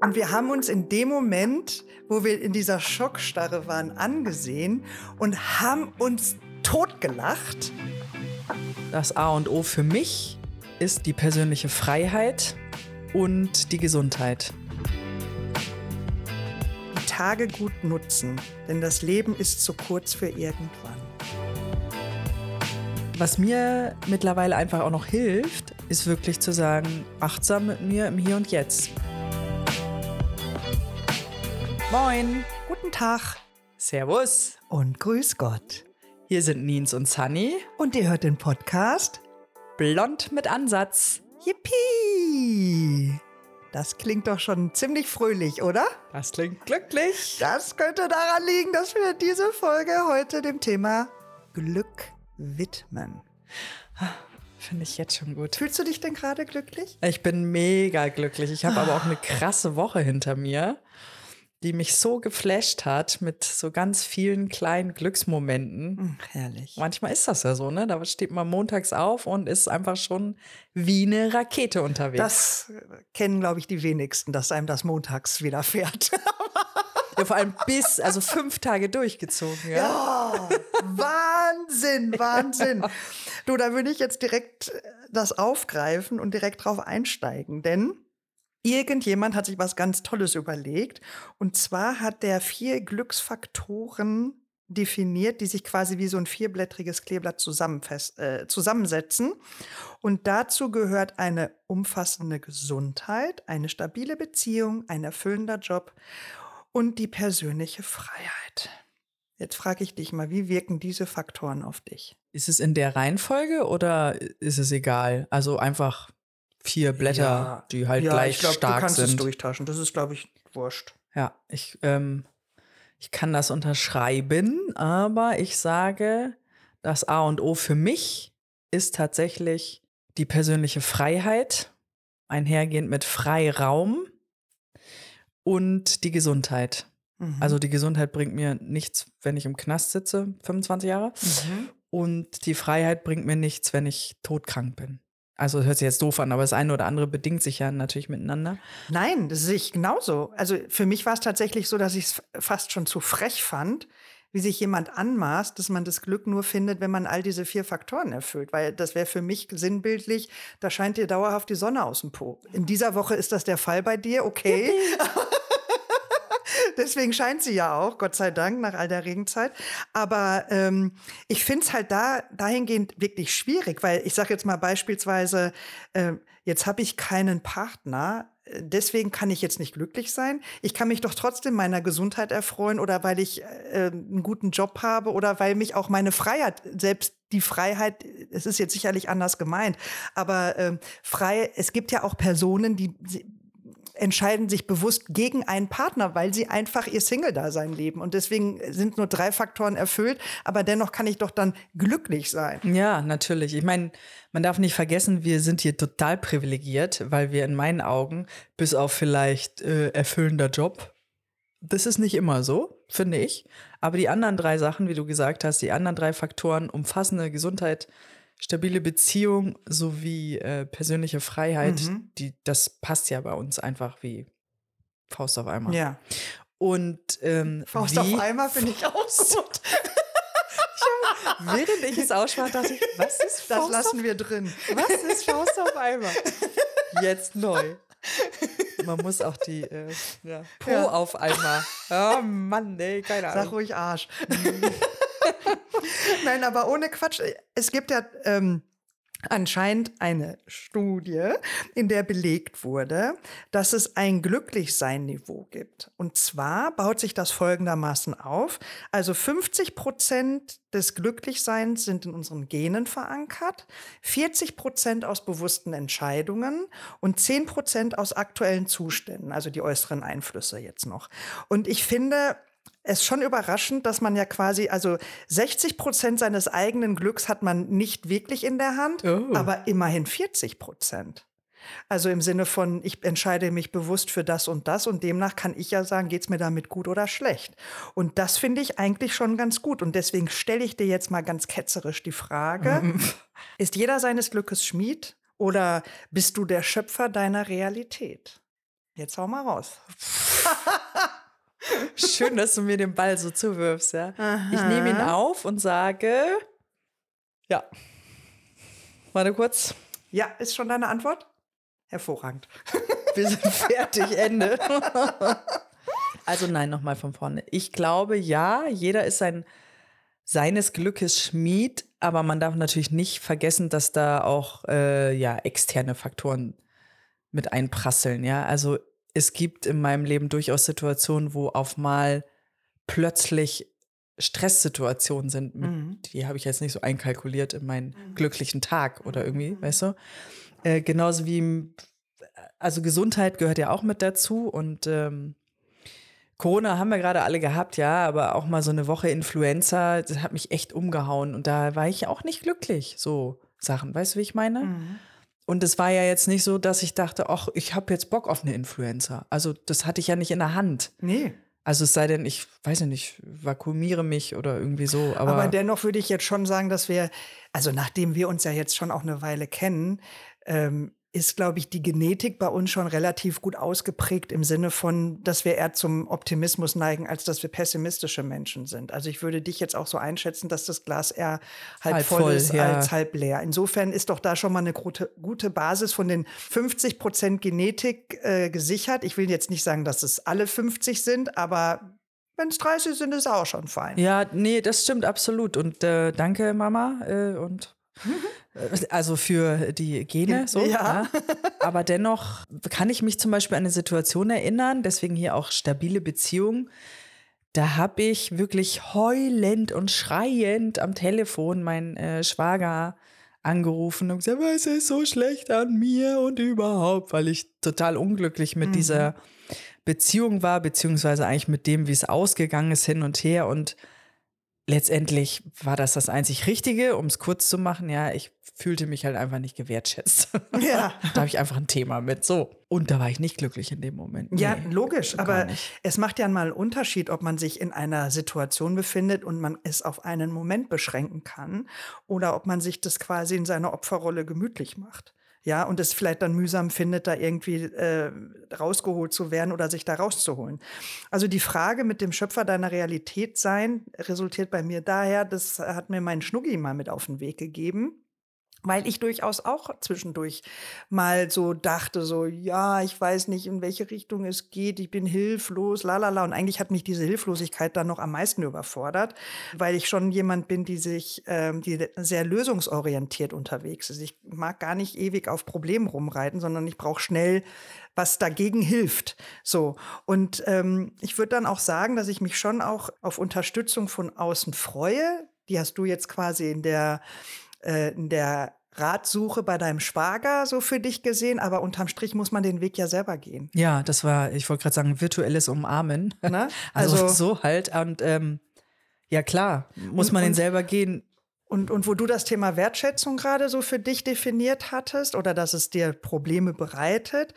Und wir haben uns in dem Moment, wo wir in dieser Schockstarre waren, angesehen und haben uns totgelacht. Das A und O für mich ist die persönliche Freiheit und die Gesundheit. Die Tage gut nutzen, denn das Leben ist zu kurz für irgendwann. Was mir mittlerweile einfach auch noch hilft, ist wirklich zu sagen, achtsam mit mir im Hier und Jetzt. Moin, Guten Tag Servus. und Grüß Gott. Hier sind Nins und Sunny. Und ihr hört den Podcast Blond mit Ansatz. Yippie! Das klingt doch schon ziemlich fröhlich, oder? Das klingt glücklich. Das könnte daran liegen, dass wir diese Folge heute dem Thema Glück widmen. Finde ich jetzt schon gut. Fühlst du dich denn gerade glücklich? Ich bin mega glücklich. Ich habe aber auch eine krasse Woche hinter mir, die mich so geflasht hat mit so ganz vielen kleinen Glücksmomenten. Hm, herrlich. Manchmal ist das ja so, ne? Da steht man montags auf und ist einfach schon wie eine Rakete unterwegs. Das kennen, glaube ich, die wenigsten, dass einem das montags widerfährt. ja, vor allem bis, also fünf Tage durchgezogen, ja. Ja, Wahnsinn, Wahnsinn. Du, da würde ich jetzt direkt das aufgreifen und direkt drauf einsteigen, denn irgendjemand hat sich was ganz Tolles überlegt. Und zwar hat der vier Glücksfaktoren definiert, die sich quasi wie so ein vierblättriges Kleeblatt äh, zusammensetzen. Und dazu gehört eine umfassende Gesundheit, eine stabile Beziehung, ein erfüllender Job und die persönliche Freiheit. Jetzt frage ich dich mal, wie wirken diese Faktoren auf dich? Ist es in der Reihenfolge oder ist es egal? Also einfach vier Blätter, die halt gleich ich glaub, stark du kannst sind. es durchtauschen. Das ist, glaube ich, wurscht. Ja, ich, ähm, ich kann das unterschreiben, aber ich sage, das A und O für mich ist tatsächlich die persönliche Freiheit, einhergehend mit Freiraum und die Gesundheit. Mhm. Also die Gesundheit bringt mir nichts, wenn ich im Knast sitze, 25 Jahre. Mhm. Und die Freiheit bringt mir nichts, wenn ich todkrank bin. Also das hört sich jetzt doof an, aber das eine oder andere bedingt sich ja natürlich miteinander. Nein, das sehe ich genauso. Also für mich war es tatsächlich so, dass ich es fast schon zu frech fand, wie sich jemand anmaßt, dass man das Glück nur findet, wenn man all diese vier Faktoren erfüllt. Weil das wäre für mich sinnbildlich, da scheint dir dauerhaft die Sonne aus dem Po. In dieser Woche ist das der Fall bei dir, okay. Deswegen scheint sie ja auch, Gott sei Dank, nach all der Regenzeit. Aber ähm, ich finde es halt da dahingehend wirklich schwierig, weil ich sage jetzt mal beispielsweise, äh, jetzt habe ich keinen Partner, äh, deswegen kann ich jetzt nicht glücklich sein. Ich kann mich doch trotzdem meiner Gesundheit erfreuen oder weil ich äh, einen guten Job habe oder weil mich auch meine Freiheit, selbst die Freiheit, es ist jetzt sicherlich anders gemeint, aber ähm, frei, es gibt ja auch Personen, die entscheiden sich bewusst gegen einen Partner, weil sie einfach ihr Single-Dasein leben. Und deswegen sind nur drei Faktoren erfüllt, aber dennoch kann ich doch dann glücklich sein. Ja, natürlich. Ich meine, man darf nicht vergessen, wir sind hier total privilegiert, weil wir in meinen Augen, bis auf vielleicht äh, erfüllender Job, das ist nicht immer so, finde ich. Aber die anderen drei Sachen, wie du gesagt hast, die anderen drei Faktoren, umfassende Gesundheit, stabile Beziehung sowie äh, persönliche Freiheit, Mhm. die, das passt ja bei uns einfach wie Faust auf Eimer. Ja. Und ähm, Faust auf Eimer finde ich auch gut. Während ich es aussprach, dachte ich, was ist Das Faust lassen auf wir drin. Was ist Faust auf Eimer? Jetzt neu. Man muss auch die äh, ja, Po Ja. auf Eimer. Oh Mann, ey, keine Sag Ahnung. ruhig Arsch. Nein, aber ohne Quatsch. Es gibt ja ähm, anscheinend eine Studie, in der belegt wurde, dass es ein Glücklichsein-Niveau gibt. Und zwar baut sich das folgendermaßen auf. Also 50 Prozent des Glücklichseins sind in unseren Genen verankert, 40 Prozent aus bewussten Entscheidungen und 10 Prozent aus aktuellen Zuständen, also die äußeren Einflüsse jetzt noch. Und ich finde, es ist schon überraschend, dass man ja quasi, also 60 Prozent seines eigenen Glücks hat man nicht wirklich in der Hand, Oh. aber immerhin 40 Prozent. Also im Sinne von, ich entscheide mich bewusst für das und das und demnach kann ich ja sagen, geht's mir damit gut oder schlecht. Und das finde ich eigentlich schon ganz gut. Und deswegen stelle ich dir jetzt mal ganz ketzerisch die Frage, ist jeder seines Glückes Schmied oder bist du der Schöpfer deiner Realität? Jetzt hau mal raus. Schön, dass du mir den Ball so zuwirfst, ja. Ich nehme ihn auf und sage, ja. Warte kurz. Ja, ist schon deine Antwort? Hervorragend. Wir sind fertig, Ende. also nein, nochmal von vorne. Ich glaube, ja, jeder ist sein, seines Glückes Schmied, aber man darf natürlich nicht vergessen, dass da auch äh, ja, externe Faktoren mit einprasseln. Ja, also es gibt in meinem Leben durchaus Situationen, wo auf mal plötzlich Stresssituationen sind. Mhm. Die habe ich jetzt nicht so einkalkuliert in meinen mhm. glücklichen Tag oder irgendwie, mhm. weißt du? Äh, genauso wie, also Gesundheit gehört ja auch mit dazu und ähm, Corona haben wir gerade alle gehabt, ja, aber auch mal so eine Woche Influenza, das hat mich echt umgehauen und da war ich auch nicht glücklich, so Sachen, weißt du, wie ich meine? Und es war ja jetzt nicht so, dass ich dachte, ach, ich habe jetzt Bock auf eine Influenza. Also das hatte ich ja nicht in der Hand. Nee. Also es sei denn, ich weiß ja nicht, vakuumiere mich oder irgendwie so. Aber, aber dennoch würde ich jetzt schon sagen, dass wir, also nachdem wir uns ja jetzt schon auch eine Weile kennen, ähm, ist, glaube ich, die Genetik bei uns schon relativ gut ausgeprägt im Sinne von, dass wir eher zum Optimismus neigen, als dass wir pessimistische Menschen sind. Also ich würde dich jetzt auch so einschätzen, dass das Glas eher halb, halb voll, voll, ist ja. als halb leer. Insofern ist doch da schon mal eine gute, gute Basis von den 50 Prozent Genetik äh, gesichert. Ich will jetzt nicht sagen, dass es alle 50 sind, aber wenn es 30 sind, ist auch schon fein. Ja, nee, das stimmt absolut. Und äh, danke, Mama. Äh, und also für die Gene, so. Ja. ja. Aber dennoch kann ich mich zum Beispiel an eine Situation erinnern, deswegen hier auch stabile Beziehung. Da habe ich wirklich heulend und schreiend am Telefon meinen äh, Schwager angerufen und gesagt, es ist so schlecht an mir und überhaupt, weil ich total unglücklich mit mhm. dieser Beziehung war, beziehungsweise eigentlich mit dem, wie es ausgegangen ist, hin und her. Und letztendlich war das das einzig Richtige, um es kurz zu machen. Ja, ich fühlte mich halt einfach nicht gewertschätzt. Ja. da habe ich einfach ein Thema mit. So. Und da war ich nicht glücklich in dem Moment. Nee, ja, logisch. Aber es macht ja mal einen Unterschied, ob man sich in einer Situation befindet und man es auf einen Moment beschränken kann oder ob man sich das quasi in seiner Opferrolle gemütlich macht ja, und es vielleicht dann mühsam findet, da irgendwie äh, rausgeholt zu werden oder sich da rauszuholen. Also die Frage mit dem Schöpfer deiner Realität sein resultiert bei mir daher, das hat mir mein Schnuggi mal mit auf den Weg gegeben weil ich durchaus auch zwischendurch mal so dachte, so, ja, ich weiß nicht, in welche Richtung es geht, ich bin hilflos, lalala. Und eigentlich hat mich diese Hilflosigkeit dann noch am meisten überfordert, weil ich schon jemand bin, die sich, ähm, die sehr lösungsorientiert unterwegs ist. Ich mag gar nicht ewig auf Problemen rumreiten, sondern ich brauche schnell was dagegen hilft. So. Und ähm, ich würde dann auch sagen, dass ich mich schon auch auf Unterstützung von außen freue. Die hast du jetzt quasi in der äh, in der Ratsuche bei deinem Schwager so für dich gesehen, aber unterm Strich muss man den Weg ja selber gehen. Ja, das war, ich wollte gerade sagen, virtuelles Umarmen. Na? Also, also so halt. Und ähm, ja, klar, muss man und, den selber gehen. Und, und wo du das Thema Wertschätzung gerade so für dich definiert hattest oder dass es dir Probleme bereitet,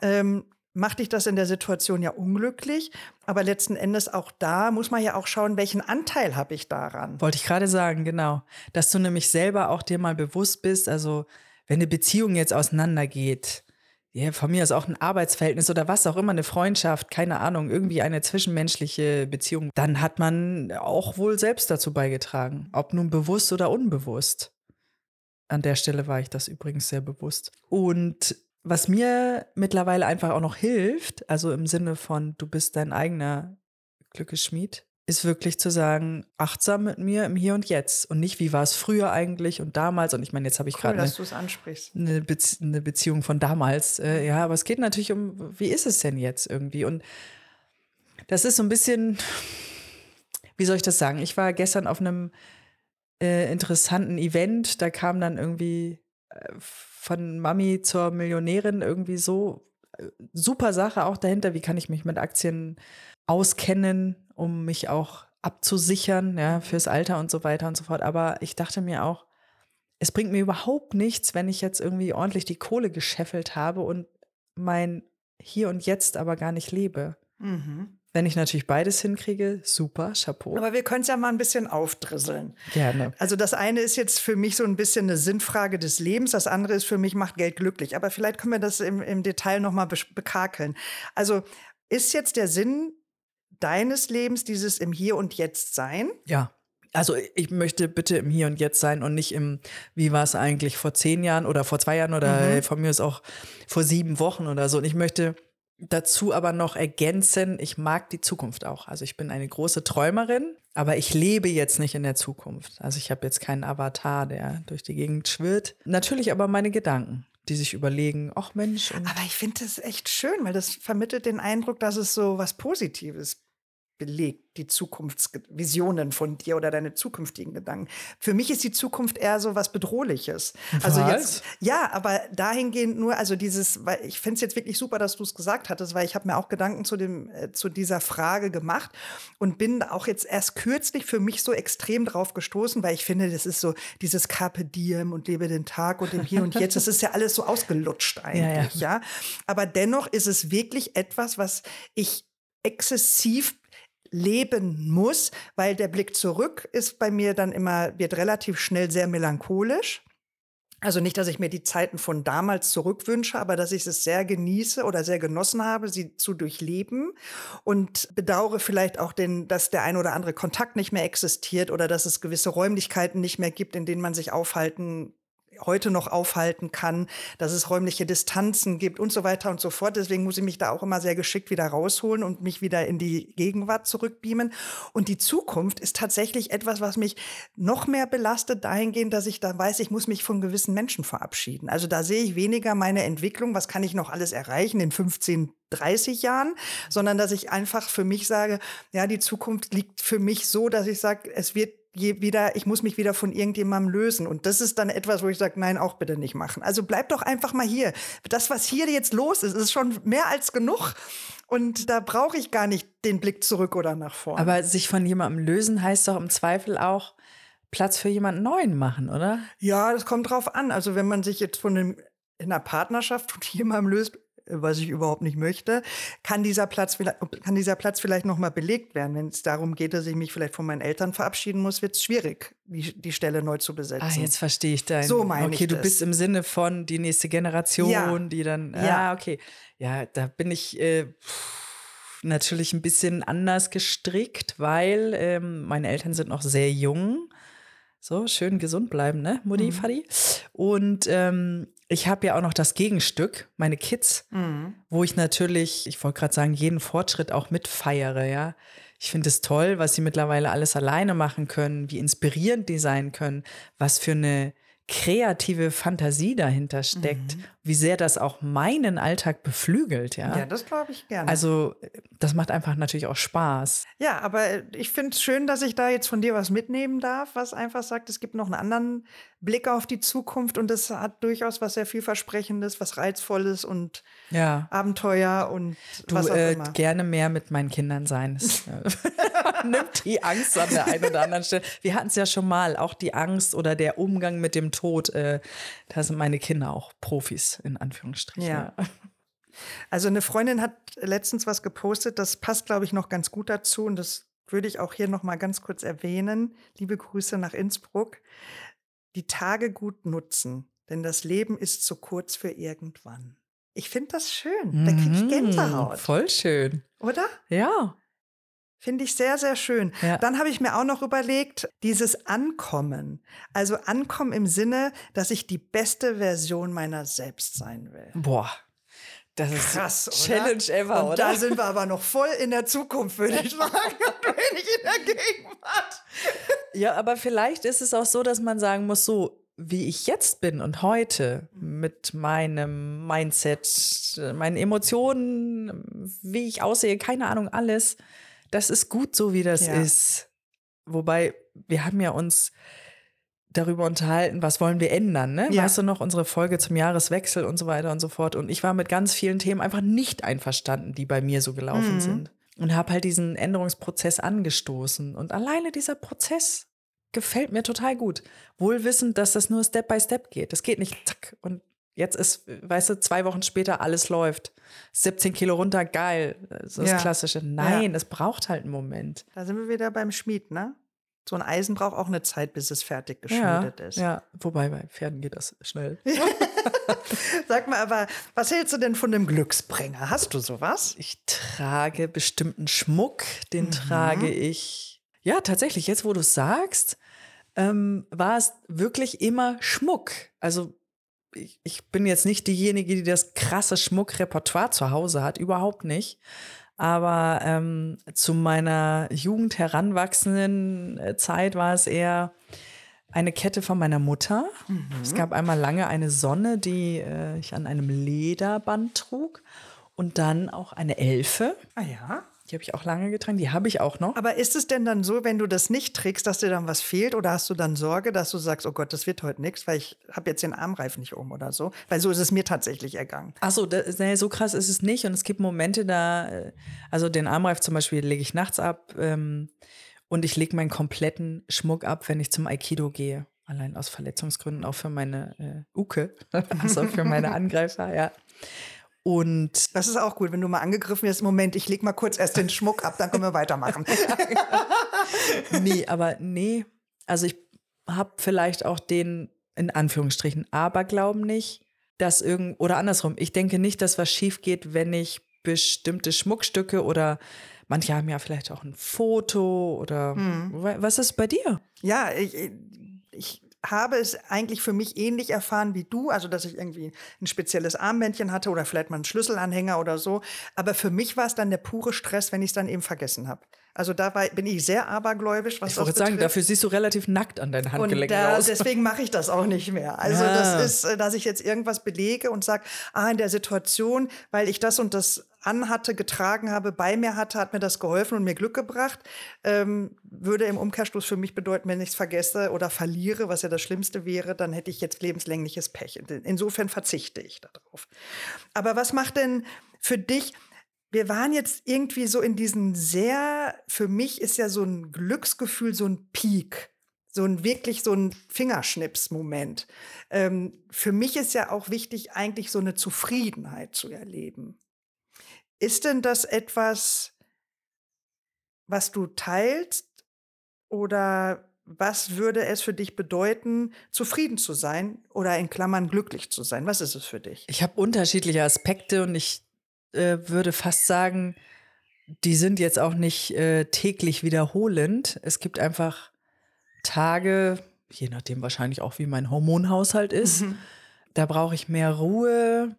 ähm, macht dich das in der Situation ja unglücklich. Aber letzten Endes auch da muss man ja auch schauen, welchen Anteil habe ich daran. Wollte ich gerade sagen, genau. Dass du nämlich selber auch dir mal bewusst bist, also wenn eine Beziehung jetzt auseinandergeht, ja, von mir aus auch ein Arbeitsverhältnis oder was auch immer, eine Freundschaft, keine Ahnung, irgendwie eine zwischenmenschliche Beziehung, dann hat man auch wohl selbst dazu beigetragen, ob nun bewusst oder unbewusst. An der Stelle war ich das übrigens sehr bewusst. Und was mir mittlerweile einfach auch noch hilft, also im Sinne von, du bist dein eigener Glückesschmied, ist wirklich zu sagen, achtsam mit mir im Hier und Jetzt und nicht, wie war es früher eigentlich und damals. Und ich meine, jetzt habe ich cool, gerade eine, eine, Bezie eine, Beziehung von damals. Äh, ja, aber es geht natürlich um, wie ist es denn jetzt irgendwie? Und das ist so ein bisschen, wie soll ich das sagen? Ich war gestern auf einem äh, interessanten Event, da kam dann irgendwie von Mami zur Millionärin irgendwie so äh, super Sache auch dahinter. Wie kann ich mich mit Aktien auskennen, um mich auch abzusichern, ja, fürs Alter und so weiter und so fort. Aber ich dachte mir auch, es bringt mir überhaupt nichts, wenn ich jetzt irgendwie ordentlich die Kohle gescheffelt habe und mein Hier und Jetzt aber gar nicht lebe. Mhm. Wenn ich natürlich beides hinkriege, super, Chapeau. Aber wir können es ja mal ein bisschen aufdrisseln. Gerne. Also das eine ist jetzt für mich so ein bisschen eine Sinnfrage des Lebens, das andere ist für mich, macht Geld glücklich. Aber vielleicht können wir das im, im Detail nochmal bekakeln. Also ist jetzt der Sinn deines Lebens dieses im Hier und Jetzt sein? Ja. Also ich möchte bitte im Hier und Jetzt sein und nicht im, wie war es eigentlich vor zehn Jahren oder vor zwei Jahren oder mhm. von mir ist auch vor sieben Wochen oder so. Und ich möchte dazu aber noch ergänzen, ich mag die Zukunft auch. Also ich bin eine große Träumerin, aber ich lebe jetzt nicht in der Zukunft. Also ich habe jetzt keinen Avatar, der durch die Gegend schwirrt. Natürlich aber meine Gedanken die sich überlegen, ach Mensch. Aber ich finde das echt schön, weil das vermittelt den Eindruck, dass es so was Positives belegt, die Zukunftsvisionen von dir oder deine zukünftigen Gedanken. Für mich ist die Zukunft eher so was Bedrohliches. Was? Also jetzt, ja, aber dahingehend nur, also dieses, weil ich finde es jetzt wirklich super, dass du es gesagt hattest, weil ich habe mir auch Gedanken zu dem, äh, zu dieser Frage gemacht und bin auch jetzt erst kürzlich für mich so extrem drauf gestoßen, weil ich finde, das ist so dieses Carpe Diem und lebe den Tag und im Hier und Jetzt, das ist ja alles so ausgelutscht eigentlich, ja, ja. ja. Aber dennoch ist es wirklich etwas, was ich exzessiv leben muss, weil der Blick zurück ist bei mir dann immer, wird relativ schnell sehr melancholisch. Also nicht, dass ich mir die Zeiten von damals zurückwünsche, aber dass ich es sehr genieße oder sehr genossen habe, sie zu durchleben und bedauere vielleicht auch den, dass der ein oder andere Kontakt nicht mehr existiert oder dass es gewisse Räumlichkeiten nicht mehr gibt, in denen man sich aufhalten heute noch aufhalten kann, dass es räumliche Distanzen gibt und so weiter und so fort. Deswegen muss ich mich da auch immer sehr geschickt wieder rausholen und mich wieder in die Gegenwart zurückbeamen. Und die Zukunft ist tatsächlich etwas, was mich noch mehr belastet, dahingehend, dass ich da weiß, ich muss mich von gewissen Menschen verabschieden. Also da sehe ich weniger meine Entwicklung, was kann ich noch alles erreichen in 15, 30 Jahren, sondern dass ich einfach für mich sage, ja, die Zukunft liegt für mich so, dass ich sage, es wird wieder, ich muss mich wieder von irgendjemandem lösen. Und das ist dann etwas, wo ich sage, nein, auch bitte nicht machen. Also bleib doch einfach mal hier. Das, was hier jetzt los ist, ist schon mehr als genug. Und da brauche ich gar nicht den Blick zurück oder nach vorne. Aber sich von jemandem lösen heißt doch im Zweifel auch Platz für jemanden Neuen machen, oder? Ja, das kommt drauf an. Also wenn man sich jetzt von einem in einer Partnerschaft von jemandem löst, was ich überhaupt nicht möchte, kann dieser Platz vielleicht, kann dieser Platz vielleicht nochmal belegt werden. Wenn es darum geht, dass ich mich vielleicht von meinen Eltern verabschieden muss, wird es schwierig, die, die Stelle neu zu besetzen. Ah, jetzt verstehe ich dein. So meine okay, ich du das. bist im Sinne von die nächste Generation, ja. die dann. Ja, ah, okay. Ja, da bin ich. Äh, natürlich ein bisschen anders gestrickt, weil ähm, meine Eltern sind noch sehr jung. So, schön gesund bleiben, ne, Mutti, mhm. Fadi. Und ähm, ich habe ja auch noch das Gegenstück, meine Kids, mhm. wo ich natürlich, ich wollte gerade sagen, jeden Fortschritt auch mitfeiere, ja. Ich finde es toll, was sie mittlerweile alles alleine machen können, wie inspirierend die sein können, was für eine kreative Fantasie dahinter steckt, mhm. Wie sehr das auch meinen Alltag beflügelt, ja. Ja, das glaube ich gerne. Also, das macht einfach natürlich auch Spaß. Ja, aber äh, ich finde es schön, dass ich da jetzt von dir was mitnehmen darf, was einfach sagt, es gibt noch einen anderen Blick auf die Zukunft und es hat durchaus was sehr vielversprechendes, was reizvolles und ja. Abenteuer und du, was auch äh, immer. gerne mehr mit meinen Kindern sein. Das, nimmt die Angst an der einen oder anderen Stelle. Wir hatten es ja schon mal, auch die Angst oder der Umgang mit dem Tod. Äh, da sind meine Kinder auch Profis in Anführungsstrichen. Ja. Also eine Freundin hat letztens was gepostet, das passt, glaube ich, noch ganz gut dazu und das würde ich auch hier noch mal ganz kurz erwähnen. Liebe Grüße nach Innsbruck die Tage gut nutzen, denn das Leben ist zu kurz für irgendwann. Ich finde das schön. Da kriege ich mhm, Gänsehaut. Voll schön. Oder? Ja. Finde ich sehr, sehr schön. Ja. Dann habe ich mir auch noch überlegt, dieses Ankommen. Also Ankommen im Sinne, dass ich die beste Version meiner selbst sein will. Boah. Das ist Krass, Challenge oder? ever, Und oder? da sind wir aber noch voll in der Zukunft, würde ich sagen, nicht in der Gegenwart. Ja, aber vielleicht ist es auch so, dass man sagen muss, so wie ich jetzt bin und heute mit meinem Mindset, meinen Emotionen, wie ich aussehe, keine Ahnung, alles, das ist gut so, wie das ja. ist. Wobei, wir haben ja uns darüber unterhalten, was wollen wir ändern, ne? Ja. Weißt du noch, unsere Folge zum Jahreswechsel und so weiter und so fort. Und ich war mit ganz vielen Themen einfach nicht einverstanden, die bei mir so gelaufen mhm. sind. Und habe halt diesen Änderungsprozess angestoßen. Und alleine dieser Prozess gefällt mir total gut. Wohl wissend, dass das nur Step by Step geht. Das geht nicht zack und Jetzt ist, weißt du, zwei Wochen später alles läuft. 17 Kilo runter, geil. So das Ja. Klassische. Nein, Ja. es braucht halt einen Moment. Da sind wir wieder beim Schmied, ne? So ein Eisen braucht auch eine Zeit, bis es fertig geschmiedet ist. ja. Wobei bei Pferden geht das schnell. Sag mal, aber was hältst du denn von dem Glücksbringer? Hast du sowas? Ich trage bestimmten Schmuck, den Mhm. trage ich. Ja, tatsächlich, jetzt wo du es sagst, ähm, war es wirklich immer Schmuck. Also ich, ich bin jetzt nicht diejenige, die das krasse Schmuckrepertoire zu Hause hat, überhaupt nicht. Aber ähm, zu meiner Jugend heranwachsenden äh, Zeit war es eher eine Kette von meiner Mutter. Es gab einmal lange eine Sonne, die äh, ich an einem Lederband trug. Und dann auch eine Elfe. Ah ja. Die habe ich auch lange getragen. Die habe ich auch noch. Aber ist es denn dann so, wenn du das nicht trägst, dass dir dann was fehlt? Oder hast du dann Sorge, dass du sagst, oh Gott, das wird heute nichts, weil ich habe jetzt den Armreif nicht um oder so? Weil so ist es mir tatsächlich ergangen. Achso, nee, so krass ist es nicht. Und es gibt Momente, da, äh, also den Armreif zum Beispiel lege ich nachts ab ähm, und ich lege meinen kompletten Schmuck ab, wenn ich zum Aikido gehe. Allein aus Verletzungsgründen, auch für meine äh, Uke, also für meine Angreifer, ja. Und Das ist auch gut, wenn du mal angegriffen wirst. Moment, ich leg mal kurz erst den Schmuck ab, dann können wir weitermachen. nee, aber nee, also ich habe vielleicht auch den, in Anführungsstrichen, Aberglauben nicht, dass irgend, oder andersrum, ich denke nicht, dass was schief geht, wenn ich bestimmte Schmuckstücke oder manche haben ja vielleicht auch ein Foto oder wa- was ist bei dir? Ja, ich, ich habe es eigentlich für mich ähnlich erfahren wie du, also dass ich irgendwie ein spezielles Armbändchen hatte oder vielleicht mal einen Schlüsselanhänger oder so. Aber für mich war es dann der pure Stress, wenn ich es dann eben vergessen habe. Also da war, bin ich sehr abergläubisch, was Ich das wollte sagen, betrifft. dafür siehst du relativ nackt an deinen Und Handgelenken da, aus. deswegen mache ich das auch nicht mehr. Also Ja. das ist, äh, dass ich jetzt irgendwas belege und sage, ah, in der Situation, weil ich das und das anhatte, getragen habe, bei mir hatte, hat mir das geholfen und mir Glück gebracht. Ähm, würde im Umkehrschluss für mich bedeuten, wenn ich es vergesse oder verliere, was ja das Schlimmste wäre, dann hätte ich jetzt lebenslängliches Pech. Insofern verzichte ich darauf. Aber was macht denn für dich, wir waren jetzt irgendwie so in diesen sehr, für mich ist ja so ein Glücksgefühl so ein Peak. So ein wirklich so ein Fingerschnips-Moment. Ähm, für mich ist ja auch wichtig, eigentlich so eine Zufriedenheit zu erleben. Ist denn das etwas, was du teilst? Oder was würde es für dich bedeuten, zufrieden zu sein oder in Klammern glücklich zu sein? Was ist es für dich? Ich habe unterschiedliche Aspekte und ich äh, würde fast sagen, die sind jetzt auch nicht äh, täglich wiederholend. Es gibt einfach Tage, je nachdem wahrscheinlich auch, wie mein Hormonhaushalt ist. Da brauche ich mehr Ruhe,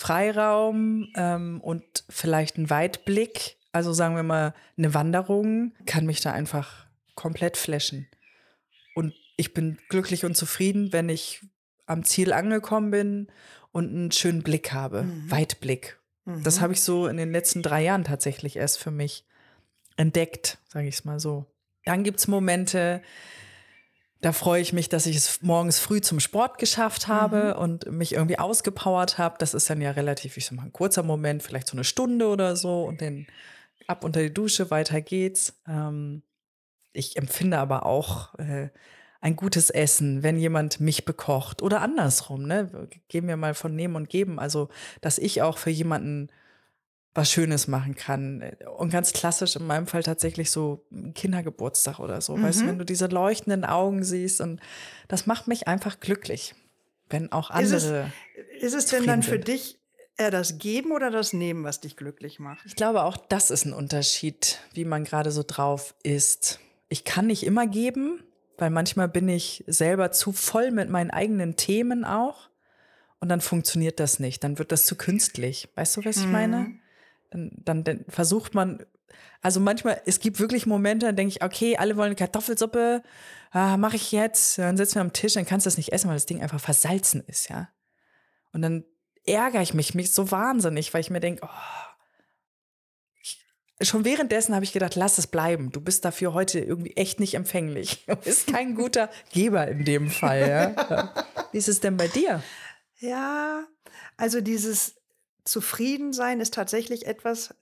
Freiraum ähm, und vielleicht einen Weitblick. Also sagen wir mal, eine Wanderung kann mich da einfach komplett flashen. Und ich bin glücklich und zufrieden, wenn ich am Ziel angekommen bin und einen schönen Blick habe. Weitblick. Das habe ich so in den letzten drei Jahren tatsächlich erst für mich entdeckt, sage ich es mal so. Dann gibt es Momente, da freue ich mich, dass ich es morgens früh zum Sport geschafft habe und mich irgendwie ausgepowert habe. Das ist dann ja relativ, ich sag mal, ein kurzer Moment, vielleicht so eine Stunde oder so und dann ab unter die Dusche, weiter geht's. Ähm, ich empfinde aber auch äh, ein gutes Essen, wenn jemand mich bekocht oder andersrum, ne? Geben wir mal von Nehmen und Geben. Also, dass ich auch für jemanden was Schönes machen kann. Und ganz klassisch in meinem Fall tatsächlich so Kindergeburtstag oder so. Weißt du, wenn du diese leuchtenden Augen siehst und das macht mich einfach glücklich. Wenn auch Ist es- andere. Ist es denn dann für sind. dich eher das Geben oder das Nehmen, was dich glücklich macht? Ich glaube, auch das ist ein Unterschied, wie man gerade so drauf ist. Ich kann nicht immer geben, weil manchmal bin ich selber zu voll mit meinen eigenen Themen auch. Und dann funktioniert das nicht. Dann wird das zu künstlich. Weißt du, was ich meine? Dann, dann, dann versucht man, also manchmal, es gibt wirklich Momente, da denke ich, okay, alle wollen Kartoffelsuppe, ah, mache ich jetzt. Dann sitzen wir am Tisch, dann kannst du das nicht essen, weil das Ding einfach versalzen ist, ja. Und dann ärgere ich mich, mich so wahnsinnig, weil ich mir denke, oh, schon währenddessen habe ich gedacht, lass es bleiben. Du bist dafür heute irgendwie echt nicht empfänglich. Du bist kein guter Geber in dem Fall. Ja? Wie ist es denn bei dir? Ja, also dieses Zufriedensein ist tatsächlich etwas,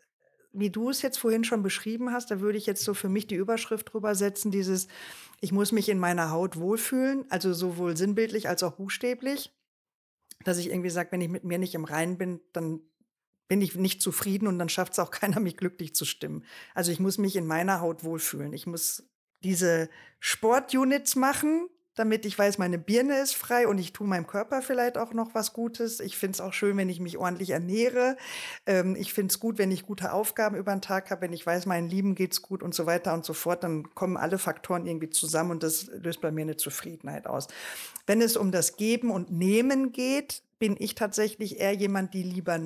wie du es jetzt vorhin schon beschrieben hast, da würde ich jetzt so für mich die Überschrift drüber setzen, dieses, ich muss mich in meiner Haut wohlfühlen, also sowohl sinnbildlich als auch buchstäblich. dass ich irgendwie sage, wenn ich mit mir nicht im Reinen bin, dann bin ich nicht zufrieden und dann schafft es auch keiner, mich glücklich zu stimmen. Also ich muss mich in meiner Haut wohlfühlen. Ich muss diese Sportunits machen, damit ich weiß, meine Birne ist frei und ich tue meinem Körper vielleicht auch noch was Gutes. Ich finde es auch schön, wenn ich mich ordentlich ernähre. Ähm, ich finde es gut, wenn ich gute Aufgaben über den Tag habe, wenn ich weiß, meinen Lieben geht's gut und so weiter und so fort. Dann kommen alle Faktoren irgendwie zusammen und das löst bei mir eine Zufriedenheit aus. Wenn es um das Geben und Nehmen geht, bin ich tatsächlich eher jemand, die lieber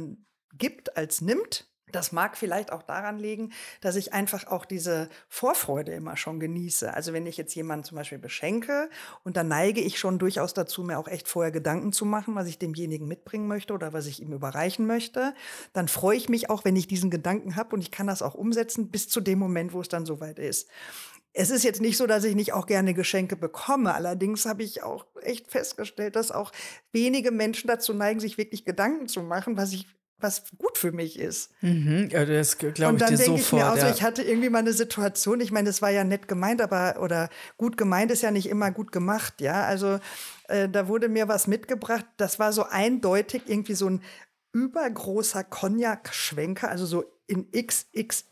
gibt als nimmt. Das mag vielleicht auch daran liegen, dass ich einfach auch diese Vorfreude immer schon genieße. Also wenn ich jetzt jemanden zum Beispiel beschenke und dann neige ich schon durchaus dazu, mir auch echt vorher Gedanken zu machen, was ich demjenigen mitbringen möchte oder was ich ihm überreichen möchte, dann freue ich mich auch, wenn ich diesen Gedanken habe und ich kann das auch umsetzen bis zu dem Moment, wo es dann soweit ist. Es ist jetzt nicht so, dass ich nicht auch gerne Geschenke bekomme. Allerdings habe ich auch echt festgestellt, dass auch wenige Menschen dazu neigen, sich wirklich Gedanken zu machen, was ich was gut für mich ist. Mhm, ja, das glaube ich Und dann dir denke ich sofort. mir auch so, ja. ich hatte irgendwie mal eine Situation, ich meine, das war ja nett gemeint, aber oder gut gemeint ist ja nicht immer gut gemacht, ja. Also äh, da wurde mir was mitgebracht, das war so eindeutig irgendwie so ein übergroßer Cognac-Schwenker, also so in XXXXXXL.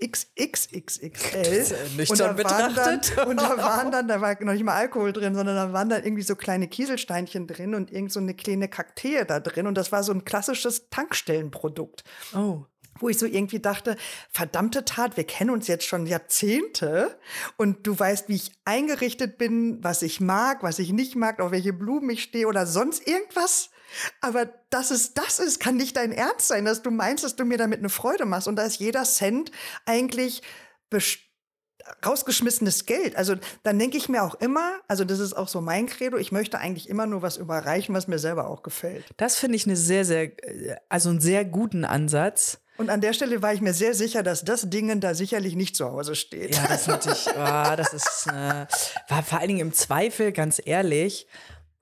nüchtern und da waren betrachtet. Dann, und da waren dann, da war noch nicht mal Alkohol drin, sondern da waren dann irgendwie so kleine Kieselsteinchen drin und irgend so eine kleine Kaktee da drin. Und das war so ein klassisches Tankstellenprodukt oh. wo ich so irgendwie dachte, verdammte Tat, wir kennen uns jetzt schon Jahrzehnte und du weißt, wie ich eingerichtet bin, was ich mag, was ich nicht mag, auf welche Blumen ich stehe oder sonst irgendwas. Aber dass es das ist, kann nicht dein Ernst sein, dass du meinst, dass du mir damit eine Freude machst. Und da ist jeder Cent eigentlich rausgeschmissenes Geld. Also dann denke ich mir auch immer, also das ist auch so mein Credo, ich möchte eigentlich immer nur was überreichen, was mir selber auch gefällt. Das finde ich eine sehr, sehr, äh, also einen sehr guten Ansatz. Und an der Stelle war ich mir sehr sicher, dass das Dingen da sicherlich nicht zu Hause steht. Ja, das natürlich, oh, das ist, äh, war vor allen Dingen im Zweifel, ganz ehrlich,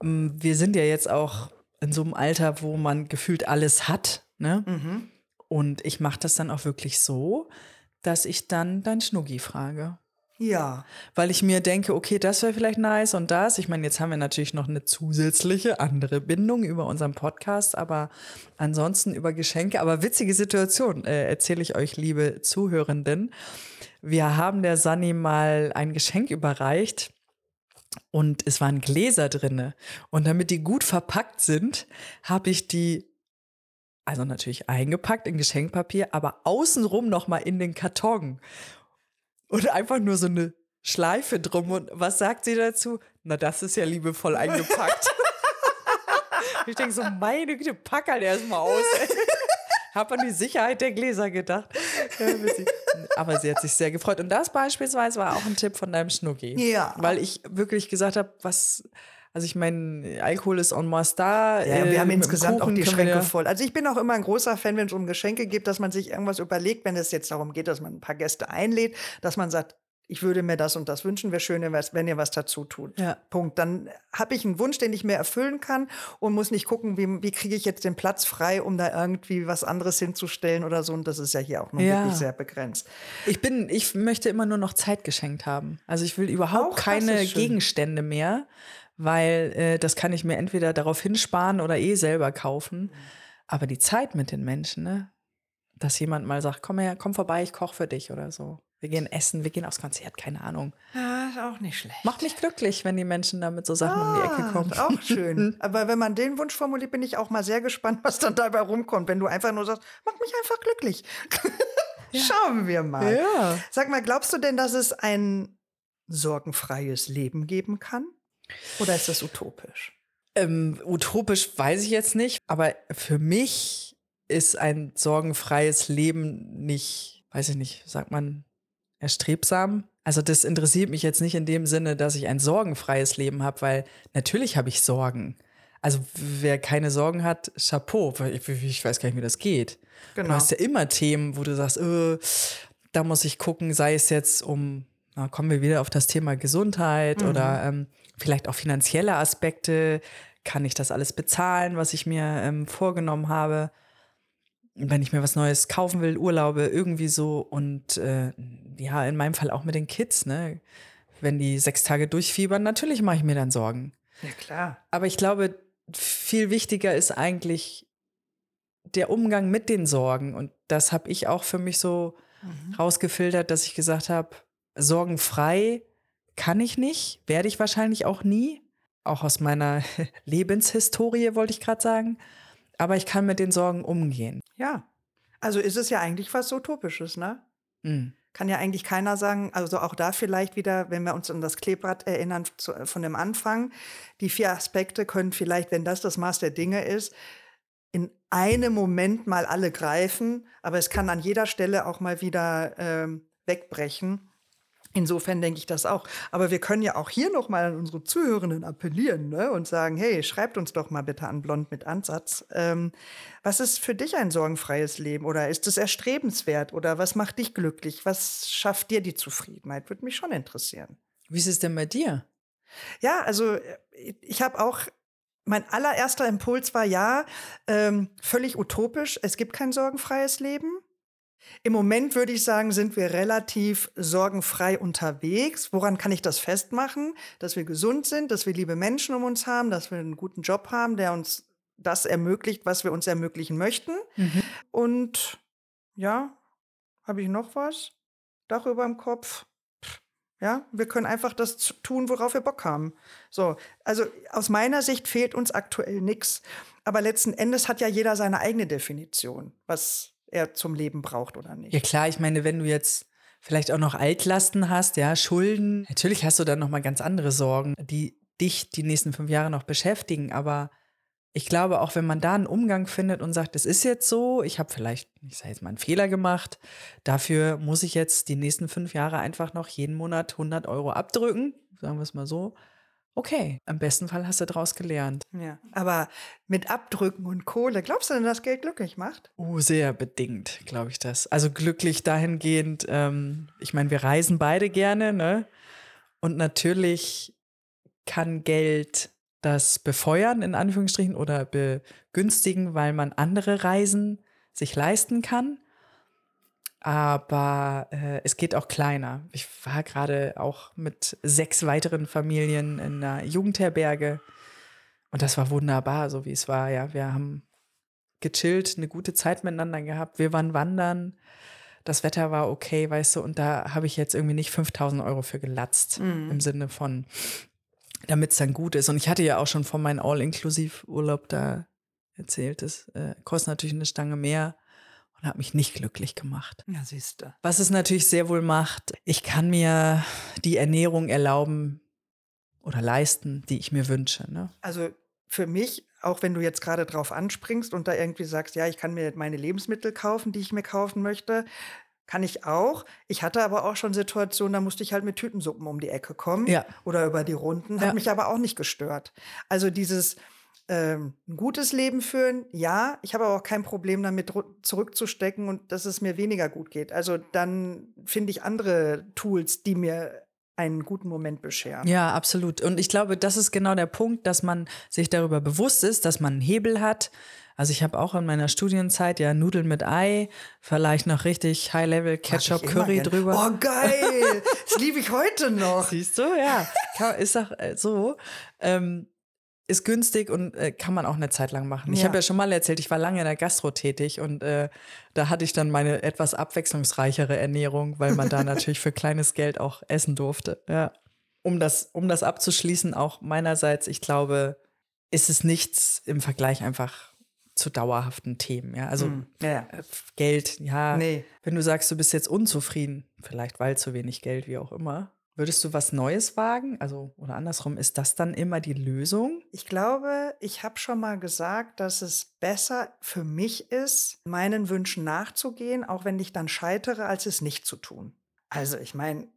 wir sind ja jetzt auch in so einem Alter, wo man gefühlt alles hat, ne? Mhm. Und ich mache das dann auch wirklich so, dass ich dann dein Schnuggi frage. Ja. Weil ich mir denke, okay, das wäre vielleicht nice und das. Ich meine, jetzt haben wir natürlich noch eine zusätzliche andere Bindung über unseren Podcast, aber ansonsten über Geschenke. Aber witzige Situation äh, erzähle ich euch, liebe Zuhörenden. Wir haben der Sani mal ein Geschenk überreicht und es waren Gläser drinne. Und damit die gut verpackt sind, habe ich die also natürlich eingepackt in Geschenkpapier, aber außenrum noch mal in den Karton. Und einfach nur so eine Schleife drum. Und was sagt sie dazu? Na, das ist ja liebevoll eingepackt. ich denke so, meine Güte, pack halt erstmal aus. ey. Hab an die Sicherheit der Gläser gedacht. Ja. Aber sie hat sich sehr gefreut. Und das beispielsweise war auch ein Tipp von deinem Schnucki. Ja. Weil ich wirklich gesagt habe, was. Also ich meine, Alkohol ist en masse da. Ja, äh, wir haben dem insgesamt auch die wir Schränke ja- voll. Also ich bin auch immer ein großer Fan, wenn es um Geschenke geht, dass man sich irgendwas überlegt, wenn es jetzt darum geht, dass man ein paar Gäste einlädt, dass man sagt, ich würde mir das und das wünschen, wäre schön, wenn ihr was- dazu tut. Ja. Punkt. Dann habe ich einen Wunsch, den ich mir erfüllen kann und muss nicht gucken, wie, wie kriege ich jetzt den Platz frei, um da irgendwie was anderes hinzustellen oder so. Und das ist ja hier auch nur Ja. wirklich sehr begrenzt. Ich bin, ich möchte immer nur noch Zeit geschenkt haben. Also ich will überhaupt Auch keine. Gegenstände mehr, weil äh, das kann ich mir entweder darauf hinsparen oder eh selber kaufen. Aber die Zeit mit den Menschen, ne? Dass jemand mal sagt, komm her, komm vorbei, ich koche für dich oder so. Wir gehen essen, wir gehen aufs Konzert, keine Ahnung. Ja, ist auch nicht schlecht. Macht mich glücklich, wenn die Menschen da mit so Sachen um die Ecke Ah, kommen. Auch schön. Aber wenn man den Wunsch formuliert, bin ich auch mal sehr gespannt, was dann dabei rumkommt. Wenn du einfach nur sagst, mach mich einfach glücklich. Schauen wir mal. Ja. Sag mal, glaubst du denn, dass es ein sorgenfreies Leben geben kann? Oder ist das utopisch? Ähm, utopisch weiß ich jetzt nicht, aber für mich ist ein sorgenfreies Leben nicht, weiß ich nicht, sagt man, erstrebsam. Also das interessiert mich jetzt nicht in dem Sinne, dass ich ein sorgenfreies Leben habe, weil natürlich habe ich Sorgen. Also wer keine Sorgen hat, Chapeau. Ich, ich weiß gar nicht, wie das geht. Genau. Du hast ja immer Themen, wo du sagst, äh, da muss ich gucken, sei es jetzt um, na, kommen wir wieder auf das Thema Gesundheit oder ähm, vielleicht auch finanzielle Aspekte. Kann ich das alles bezahlen, was ich mir ähm, vorgenommen habe? Wenn ich mir was Neues kaufen will, Urlaube, irgendwie so. Und äh, ja, in meinem Fall auch mit den Kids, ne? Wenn die sechs Tage durchfiebern, natürlich mache ich mir dann Sorgen. Ja, klar. Aber ich glaube, viel wichtiger ist eigentlich der Umgang mit den Sorgen. Und das habe ich auch für mich so mhm. rausgefiltert, dass ich gesagt habe, sorgenfrei kann ich nicht, werde ich wahrscheinlich auch nie. Auch aus meiner Lebenshistorie wollte ich gerade sagen. Aber ich kann mit den Sorgen umgehen. Ja. Also ist es ja eigentlich was Utopisches, ne? Mhm. Kann ja eigentlich keiner sagen, also auch da vielleicht wieder, wenn wir uns an das Klebrad erinnern zu, von dem Anfang, die vier Aspekte können vielleicht, wenn das das Maß der Dinge ist, in einem Moment mal alle greifen, aber es kann an jeder Stelle auch mal wieder ähm, wegbrechen. Insofern denke ich das auch. Aber wir können ja auch hier noch mal an unsere Zuhörenden appellieren ne? und sagen, hey, schreibt uns doch mal bitte an Blond mit Ansatz. Ähm, was ist für dich ein sorgenfreies Leben? Oder ist es erstrebenswert? Oder was macht dich glücklich? Was schafft dir die Zufriedenheit? Würde mich schon interessieren. Wie ist es denn bei dir? Ja, also äh, ich habe auch mein allererster Impuls war ja, ähm, völlig utopisch. Es gibt kein sorgenfreies Leben. Im Moment würde ich sagen, sind wir relativ sorgenfrei unterwegs. Woran kann ich das festmachen? Dass wir gesund sind, dass wir liebe Menschen um uns haben, dass wir einen guten Job haben, der uns das ermöglicht, was wir uns ermöglichen möchten. Mhm. Und ja, habe ich noch was? Dach über dem Kopf. Ja, wir können einfach das tun, worauf wir Bock haben. So, also aus meiner Sicht fehlt uns aktuell nichts. Aber letzten Endes hat ja jeder seine eigene Definition, was er zum Leben braucht oder nicht. Ja klar, ich meine, wenn du jetzt vielleicht auch noch Altlasten hast, ja, Schulden, natürlich hast du dann noch mal ganz andere Sorgen, die dich die nächsten fünf Jahre noch beschäftigen. Aber ich glaube, auch wenn man da einen Umgang findet und sagt, es ist jetzt so, ich habe vielleicht, ich sage jetzt mal, einen Fehler gemacht, dafür muss ich jetzt die nächsten fünf Jahre einfach noch jeden Monat 100 Euro abdrücken, sagen wir es mal so, Okay, im besten Fall hast du daraus gelernt. Ja, aber mit Abdrücken und Kohle, glaubst du denn, dass Geld glücklich macht? Oh, sehr bedingt, glaube ich das. Also glücklich dahingehend, ähm, ich meine, wir reisen beide gerne, ne? Und natürlich kann Geld das befeuern, in Anführungsstrichen, oder begünstigen, weil man andere Reisen sich leisten kann aber äh, es geht auch kleiner. Ich war gerade auch mit sechs weiteren Familien in einer Jugendherberge und das war wunderbar, so wie es war. Ja, wir haben gechillt, eine gute Zeit miteinander gehabt. Wir waren wandern. Das Wetter war okay, weißt du, und da habe ich jetzt irgendwie nicht 5000 Euro für gelatzt mhm. im Sinne von, damit es dann gut ist. Und ich hatte ja auch schon von meinem All-Inklusiv-Urlaub da erzählt, das äh, kostet natürlich eine Stange mehr und hat mich nicht glücklich gemacht. Ja, siehst du. Was es natürlich sehr wohl macht, ich kann mir die Ernährung erlauben oder leisten, die ich mir wünsche. Ne? Also für mich, auch wenn du jetzt gerade drauf anspringst und da irgendwie sagst, ja, ich kann mir meine Lebensmittel kaufen, die ich mir kaufen möchte, kann ich auch. Ich hatte aber auch schon Situationen, da musste ich halt mit Tütensuppen um die Ecke kommen ja. oder über die Runden. Hat ja. mich aber auch nicht gestört. Also dieses, ähm, ein gutes Leben führen, ja. Ich habe aber auch kein Problem damit, zurückzustecken und dass es mir weniger gut geht. Also dann finde ich andere Tools, die mir einen guten Moment bescheren. Ja, absolut. Und ich glaube, das ist genau der Punkt, dass man sich darüber bewusst ist, dass man einen Hebel hat. Also ich habe auch in meiner Studienzeit ja Nudeln mit Ei, vielleicht noch richtig High-Level Ketchup Curry drüber. Oh geil, das liebe ich heute noch. Siehst du, ja, ist doch äh, so. Ähm, ist günstig und äh, kann man auch eine Zeit lang machen. Ja. Ich habe ja schon mal erzählt, ich war lange in der Gastro tätig und äh, da hatte ich dann meine etwas abwechslungsreichere Ernährung, weil man da natürlich für kleines Geld auch essen durfte. Ja. Um das, um das abzuschließen, auch meinerseits, ich glaube, ist es nichts im Vergleich einfach zu dauerhaften Themen. Ja, also mm, ja. Äh, Geld, ja. Nee. Wenn du sagst, du bist jetzt unzufrieden, vielleicht weil zu wenig Geld, wie auch immer, Würdest du was Neues wagen? Also, oder andersrum, ist das dann immer die Lösung? Ich glaube, ich habe schon mal gesagt, dass es besser für mich ist, meinen Wünschen nachzugehen, auch wenn ich dann scheitere, als es nicht zu tun. Also, ich meine,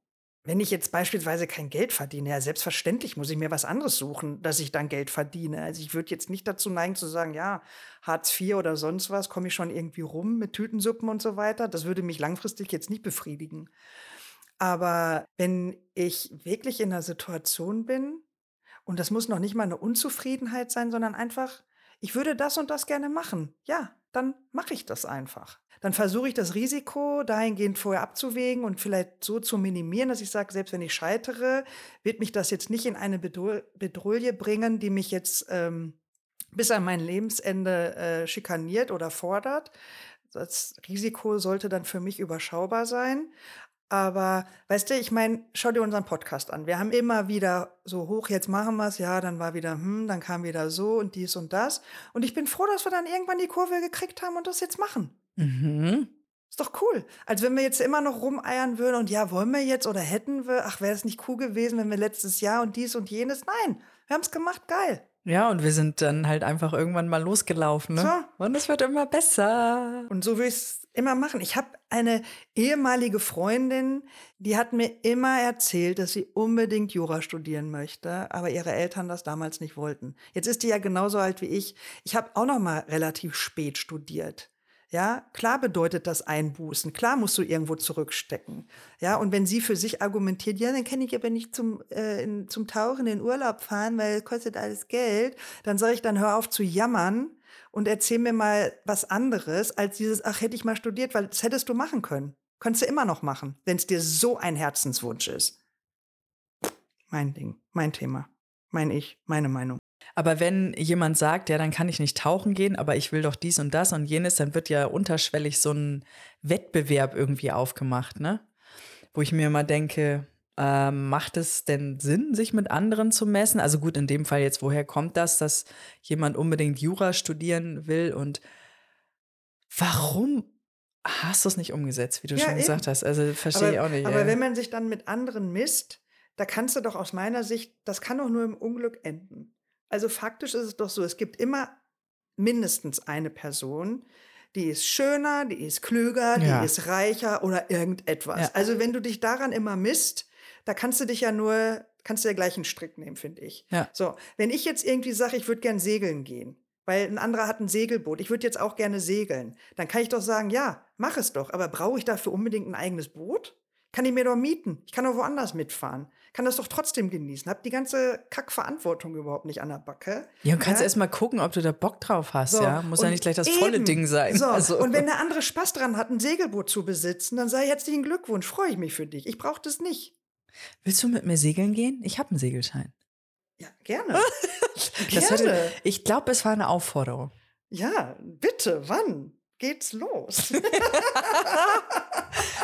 wenn ich jetzt beispielsweise kein Geld verdiene, ja, selbstverständlich muss ich mir was anderes suchen, dass ich dann Geld verdiene. Also ich würde jetzt nicht dazu neigen zu sagen, ja, Hartz IV oder sonst was, komme ich schon irgendwie rum mit Tütensuppen und so weiter. Das würde mich langfristig jetzt nicht befriedigen. Aber wenn ich wirklich in einer Situation bin, und das muss noch nicht mal eine Unzufriedenheit sein, sondern einfach, ich würde das und das gerne machen. Ja, dann mache ich das einfach. Dann versuche ich das Risiko dahingehend vorher abzuwägen und vielleicht so zu minimieren, dass ich sage, selbst wenn ich scheitere, wird mich das jetzt nicht in eine Bedrohung bringen, die mich jetzt ähm, bis an mein Lebensende äh, schikaniert oder fordert. Das Risiko sollte dann für mich überschaubar sein. Aber weißt du, ich meine, schau dir unseren Podcast an. Wir haben immer wieder so hoch, jetzt machen wir es, ja, dann war wieder, hm, dann kam wieder so und dies und das. Und ich bin froh, dass wir dann irgendwann die Kurve gekriegt haben und das jetzt machen. Mhm. Ist doch cool. Als wenn wir jetzt immer noch rumeiern würden und ja, wollen wir jetzt oder hätten wir, ach, wäre es nicht cool gewesen, wenn wir letztes Jahr und dies und jenes. Nein, wir haben es gemacht, geil. Ja, und wir sind dann halt einfach irgendwann mal losgelaufen. Ne? So. Und es wird immer besser. Und so will ich es immer machen. Ich habe eine ehemalige Freundin, die hat mir immer erzählt, dass sie unbedingt Jura studieren möchte, aber ihre Eltern das damals nicht wollten. Jetzt ist die ja genauso alt wie ich. Ich habe auch noch mal relativ spät studiert. Ja, klar bedeutet das Einbußen. Klar musst du irgendwo zurückstecken. Ja, und wenn sie für sich argumentiert, ja, dann kann ich aber nicht zum, äh, in, zum Tauchen in Urlaub fahren, weil kostet alles Geld, dann sage ich dann, hör auf zu jammern und erzähl mir mal was anderes als dieses, ach, hätte ich mal studiert, weil das hättest du machen können. Könntest du immer noch machen, wenn es dir so ein Herzenswunsch ist. Mein Ding, mein Thema, mein Ich, meine Meinung. Aber wenn jemand sagt, ja, dann kann ich nicht tauchen gehen, aber ich will doch dies und das und jenes, dann wird ja unterschwellig so ein Wettbewerb irgendwie aufgemacht, ne? Wo ich mir immer denke, äh, macht es denn Sinn, sich mit anderen zu messen? Also gut, in dem Fall jetzt, woher kommt das, dass jemand unbedingt Jura studieren will und warum hast du es nicht umgesetzt, wie du Ja, schon gesagt eben. hast? Also verstehe ich auch nicht. aber ey. wenn man sich dann mit anderen misst, da kannst du doch aus meiner Sicht, das kann doch nur im Unglück enden. Also faktisch ist es doch so, es gibt immer mindestens eine Person, die ist schöner, die ist klüger, Ja. die ist reicher oder irgendetwas. Ja. Also wenn du dich daran immer misst, da kannst du dich ja nur, kannst du ja gleich einen Strick nehmen, finde ich. Ja. So, wenn ich jetzt irgendwie sage, ich würde gern segeln gehen, weil ein anderer hat ein Segelboot, ich würde jetzt auch gerne segeln, dann kann ich doch sagen, ja, mach es doch, aber brauche ich dafür unbedingt ein eigenes Boot? Kann ich mir doch mieten. Ich kann doch woanders mitfahren. Kann das doch trotzdem genießen. Hab die ganze Kackverantwortung überhaupt nicht an der Backe. Ja, und kannst Ja? erst mal gucken, ob du da Bock drauf hast, So, ja? Muss ja nicht gleich das volle eben. Ding sein. So, Also- und wenn der andere Spaß dran hat, ein Segelboot zu besitzen, dann sei herzlichen Glückwunsch, freue ich mich für dich. Ich brauche das nicht. Willst du mit mir segeln gehen? Ich habe einen Segelschein. Ja, gerne. Das gerne. hatte, ich glaube, es war eine Aufforderung. ja, bitte, wann geht's los?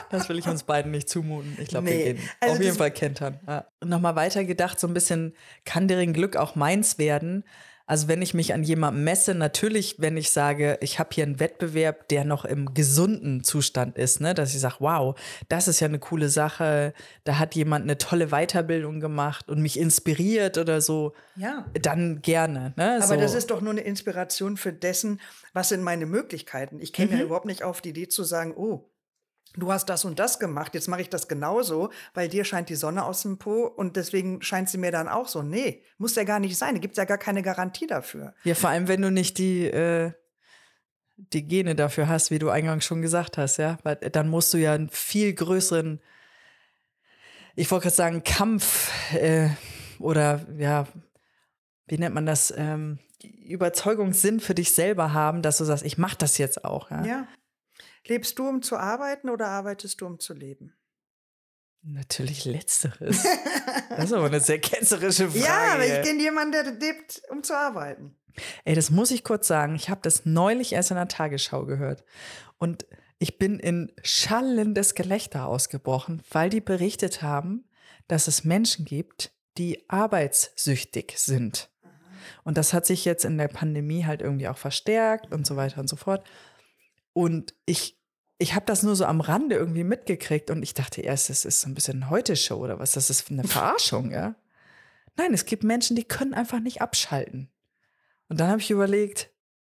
Das will ich uns beiden nicht zumuten. Ich glaube, Nee, wir gehen also auf jeden Fall kentern. Ja. Nochmal weitergedacht, so ein bisschen, kann deren Glück auch meins werden? Also wenn ich mich an jemandem messe, natürlich, wenn ich sage, ich habe hier einen Wettbewerb, der noch im gesunden Zustand ist, ne? dass ich sage, wow, das ist ja eine coole Sache, da hat jemand eine tolle Weiterbildung gemacht und mich inspiriert oder so, ja. dann gerne. Ne? Aber so. das ist doch nur eine Inspiration für dessen, was sind meine Möglichkeiten. Ich käme ja überhaupt nicht auf die Idee zu sagen, oh, du hast das und das gemacht, jetzt mache ich das genauso, weil dir scheint die Sonne aus dem Po und deswegen scheint sie mir dann auch so. Nee, muss ja gar nicht sein. Da gibt es ja gar keine Garantie dafür. Ja, vor allem, wenn du nicht die, äh, die Gene dafür hast, wie du eingangs schon gesagt hast, ja. Weil dann musst du ja einen viel größeren, ich wollte gerade sagen, Kampf äh, oder ja, wie nennt man das, ähm, Überzeugungssinn für dich selber haben, dass du sagst, ich mache das jetzt auch. Ja? Ja. Lebst du, um zu arbeiten oder arbeitest du, um zu leben? Natürlich letzteres. das ist aber eine sehr ketzerische Frage. Ja, aber ich kenne jemanden, der lebt, um zu arbeiten. Ey, das muss ich kurz sagen. Ich habe das neulich erst in der Tagesschau gehört. Und ich bin in schallendes Gelächter ausgebrochen, weil die berichtet haben, dass es Menschen gibt, die arbeitssüchtig sind. Und das hat sich jetzt in der Pandemie halt irgendwie auch verstärkt und so weiter und so fort. Und ich, ich habe das nur so am Rande irgendwie mitgekriegt und ich dachte erst, das ist so ein bisschen Heute-Show oder was, das ist eine Verarschung, ja. Nein, es gibt Menschen, die können einfach nicht abschalten. Und dann habe ich überlegt,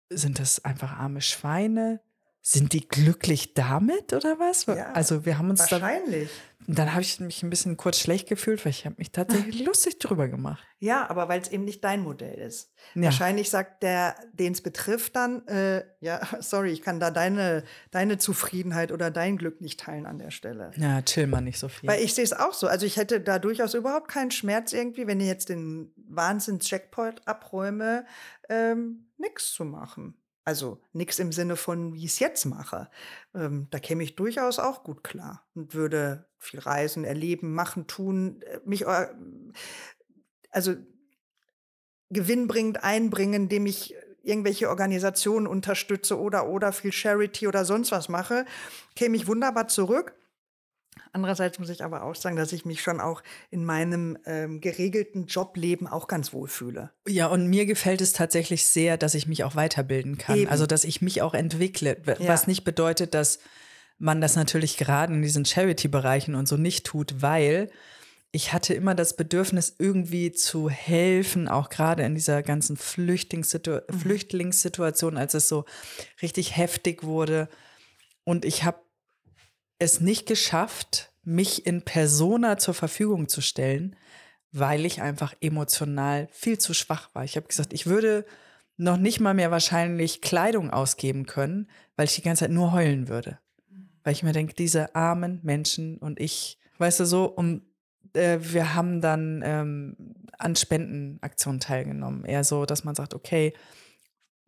sind das einfach arme Schweine? Sind die glücklich damit oder was? Ja, also wir haben uns dann, Wahrscheinlich. dann habe ich mich ein bisschen kurz schlecht gefühlt, weil ich habe mich tatsächlich lustig drüber gemacht. Ja, aber weil es eben nicht dein Modell ist. Ja. Wahrscheinlich sagt der, den es betrifft, dann, äh, ja, sorry, ich kann da deine, deine Zufriedenheit oder dein Glück nicht teilen an der Stelle. Ja, chill mal nicht so viel. Weil ich sehe es auch so. Also ich hätte da durchaus überhaupt keinen Schmerz irgendwie, wenn ich jetzt den Wahnsinns-Jackpot abräume, ähm, nichts zu machen. Also nichts im Sinne von, wie ich es jetzt mache. Ähm, da käme ich durchaus auch gut klar und würde viel reisen, erleben, machen, tun, äh, mich, also gewinnbringend einbringen, indem ich irgendwelche Organisationen unterstütze oder oder viel Charity oder sonst was mache, käme ich wunderbar zurück. Andererseits muss ich aber auch sagen, dass ich mich schon auch in meinem ähm, geregelten Jobleben auch ganz wohl fühle. Ja, und mir gefällt es tatsächlich sehr, dass ich mich auch weiterbilden kann. Eben. Also, dass ich mich auch entwickle. Was ja. nicht bedeutet, dass man das natürlich gerade in diesen Charity-Bereichen und so nicht tut, weil ich hatte immer das Bedürfnis, irgendwie zu helfen, auch gerade in dieser ganzen Flüchtlingssitu mhm. Flüchtlingssituation, als es so richtig heftig wurde. Und ich habe es nicht geschafft, mich in Persona zur Verfügung zu stellen, weil ich einfach emotional viel zu schwach war. Ich habe gesagt, ich würde noch nicht mal mehr wahrscheinlich Kleidung ausgeben können, weil ich die ganze Zeit nur heulen würde. Weil ich mir denke, diese armen Menschen und ich, weißt du so, um äh, wir haben dann ähm, an Spendenaktionen teilgenommen. Eher so, dass man sagt, okay,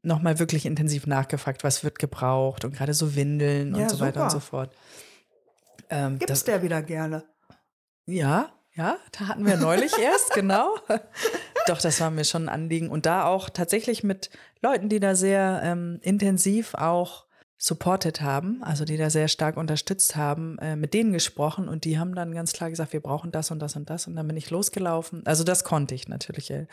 nochmal wirklich intensiv nachgefragt, was wird gebraucht und gerade so Windeln ja, und so super. weiter und so fort. Ähm, Gibt es der wieder gerne? Ja, ja, da hatten wir neulich erst, genau. Doch, das war mir schon ein Anliegen. Und da auch tatsächlich mit Leuten, die da sehr ähm, intensiv auch supported haben, also die da sehr stark unterstützt haben, äh, mit denen gesprochen und die haben dann ganz klar gesagt, wir brauchen das und das und das und dann bin ich losgelaufen. Also das konnte ich natürlich äh,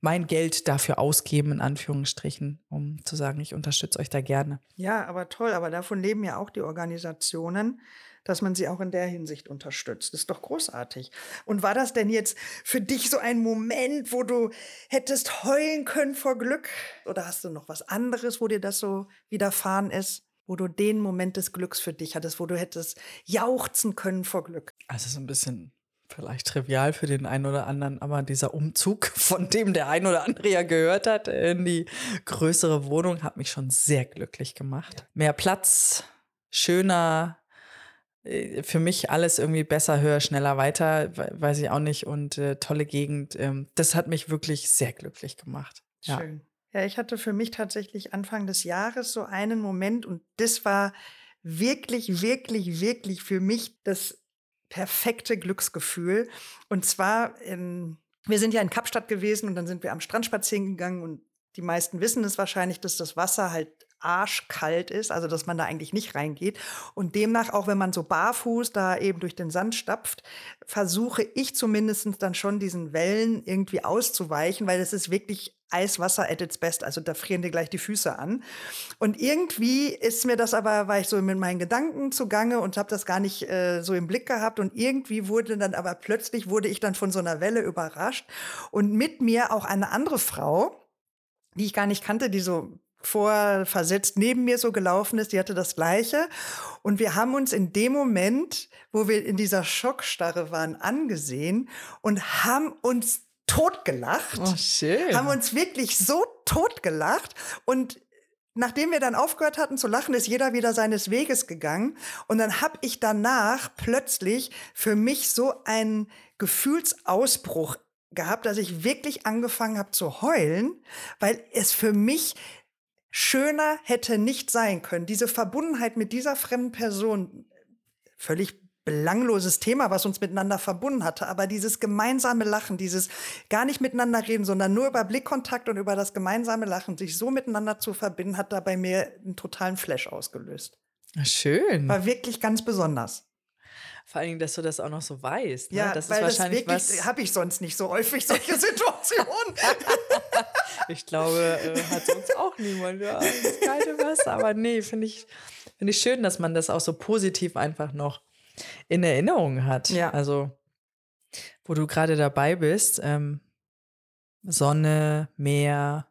mein Geld dafür ausgeben, in Anführungsstrichen, um zu sagen, ich unterstütze euch da gerne. Ja, aber toll, aber davon leben ja auch die Organisationen, dass man sie auch in der Hinsicht unterstützt. Das ist doch großartig. Und war das denn jetzt für dich so ein Moment, wo du hättest heulen können vor Glück? Oder hast du noch was anderes, wo dir das so widerfahren ist? wo du den Moment des Glücks für dich hattest, wo du hättest jauchzen können vor Glück? Also so ein bisschen vielleicht trivial für den einen oder anderen, aber dieser Umzug, von dem der ein oder andere ja gehört hat, in die größere Wohnung, hat mich schon sehr glücklich gemacht. Ja. Mehr Platz, schöner, für mich alles irgendwie besser, höher, schneller, weiter, weiß ich auch nicht. Und äh, tolle Gegend. Ähm, das hat mich wirklich sehr glücklich gemacht. Schön. Ja, ich hatte für mich tatsächlich Anfang des Jahres so einen Moment und das war wirklich, wirklich, wirklich für mich das perfekte Glücksgefühl. Und zwar, in, wir sind ja in Kapstadt gewesen und dann sind wir am Strand spazieren gegangen und die meisten wissen es wahrscheinlich, dass das Wasser halt arschkalt ist, also dass man da eigentlich nicht reingeht. Und demnach, auch wenn man so barfuß da eben durch den Sand stapft, versuche ich zumindest dann schon diesen Wellen irgendwie auszuweichen, weil es ist wirklich Eiswasser at its best, also da frieren dir gleich die Füße an. Und irgendwie ist mir das aber, war ich so mit meinen Gedanken zugange und habe das gar nicht äh, so im Blick gehabt und irgendwie wurde dann aber plötzlich wurde ich dann von so einer Welle überrascht und mit mir auch eine andere Frau, die ich gar nicht kannte, die so vorversetzt neben mir so gelaufen ist, die hatte das gleiche. Und wir haben uns in dem Moment, wo wir in dieser Schockstarre waren, angesehen und haben uns totgelacht. Oh, schön. Haben uns wirklich so totgelacht. Und nachdem wir dann aufgehört hatten zu lachen, ist jeder wieder seines Weges gegangen. Und dann habe ich danach plötzlich für mich so einen Gefühlsausbruch gehabt, dass ich wirklich angefangen habe zu heulen, weil es für mich schöner hätte nicht sein können. Diese Verbundenheit mit dieser fremden Person, völlig belangloses Thema, was uns miteinander verbunden hatte, aber dieses gemeinsame Lachen, dieses gar nicht miteinander reden, sondern nur über Blickkontakt und über das gemeinsame Lachen, sich so miteinander zu verbinden, hat da bei mir einen totalen Flash ausgelöst. Schön. War wirklich ganz besonders. Vor allen Dingen, dass du das auch noch so weißt. Ne? Ja, das weil ist wahrscheinlich das wirklich habe ich sonst nicht so häufig solche Situationen. Ich glaube, äh, hat sonst auch niemand ja, ins kalte Wasser. Aber nee, finde ich, find ich schön, dass man das auch so positiv einfach noch in Erinnerung hat. Ja. Also, wo du gerade dabei bist, ähm, Sonne, Meer.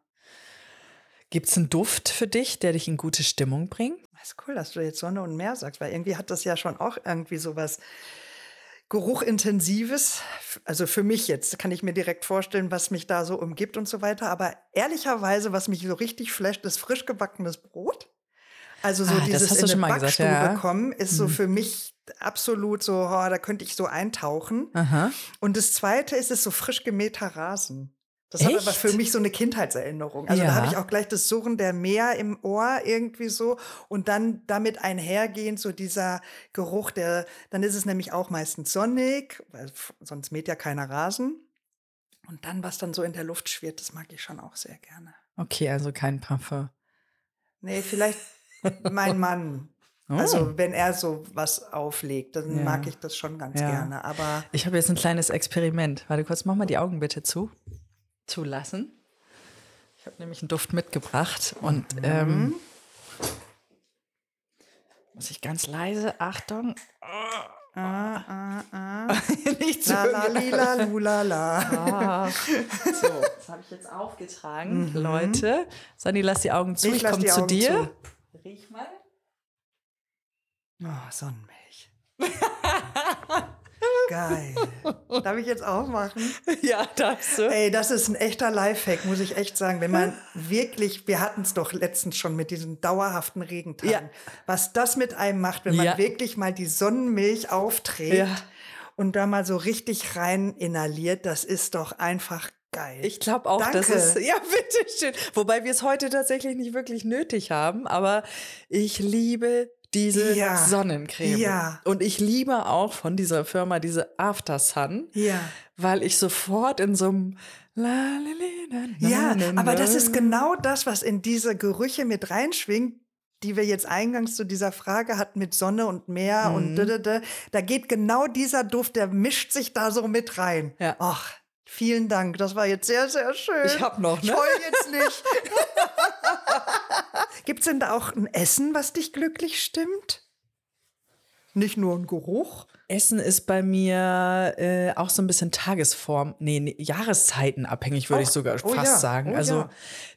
Gibt es einen Duft für dich, der dich in gute Stimmung bringt? Das ist cool, dass du jetzt Sonne und Meer sagst, weil irgendwie hat das ja schon auch irgendwie so was Geruchintensives. Also für mich jetzt kann ich mir direkt vorstellen, was mich da so umgibt und so weiter. Aber ehrlicherweise, was mich so richtig flasht, ist frisch gebackenes Brot. Also so ah, dieses in eine Backstube gesagt, ja. kommen, ist mhm. so für mich absolut so, oh, da könnte ich so eintauchen. Aha. Und das Zweite ist es so frisch gemähter Rasen. Das Echt? hat aber für mich so eine Kindheitserinnerung. Also ja. da habe ich auch gleich das Surren der Meer im Ohr irgendwie so und dann damit einhergehend so dieser Geruch, der, dann ist es nämlich auch meistens sonnig, weil sonst mäht ja keiner Rasen. Und dann, was dann so in der Luft schwirrt, das mag ich schon auch sehr gerne. Okay, also kein Parfum. Nee, vielleicht mein Mann. Oh. Also wenn er so was auflegt, dann Ja. mag ich das schon ganz Ja. gerne. Aber Ich habe jetzt ein kleines Experiment. Warte kurz, mach mal die Augen bitte zu. Zulassen. Ich habe nämlich einen Duft mitgebracht und ähm, muss ich ganz leise, Achtung, ah, ah, ah. nicht zu La la la la la. Ah. So, das habe ich jetzt aufgetragen, Leute. Sonny, lass die Augen zu. Ich Ich, komme zu Augen dir. Riech mal. Oh, Sonnenmilch. Geil. Darf ich jetzt auch machen? Ja, darfst du. Ey, das ist ein echter Lifehack, muss ich echt sagen. Wenn man wirklich, wir hatten es doch letztens schon mit diesen dauerhaften Regentagen, Ja. was das mit einem macht, wenn man Ja. wirklich mal die Sonnenmilch aufträgt Ja. und da mal so richtig rein inhaliert, das ist doch einfach geil. Ich glaube auch, das Danke. ist. Ja, bitteschön. Wobei wir es heute tatsächlich nicht wirklich nötig haben, aber ich liebe diese Ja. Sonnencreme. Ja. Und ich liebe auch von dieser Firma diese After Sun, ja. weil ich sofort in so einem. La, Ja, aber das ist genau das, was in diese Gerüche mit reinschwingt, die wir jetzt eingangs zu dieser Frage hatten mit Sonne und Meer und Mhm. dödödö. da geht genau dieser Duft, der mischt sich da so mit rein. Ja. Ach, vielen Dank, das war jetzt sehr, sehr schön. Ich hab noch, Ich ne? heul jetzt nicht. Gibt es denn da auch ein Essen, was dich glücklich stimmt? Nicht nur ein Geruch? Essen ist bei mir äh, auch so ein bisschen Tagesform, nee, nee Jahreszeiten abhängig, würde ich sogar Oh fast ja, sagen. oh also ja.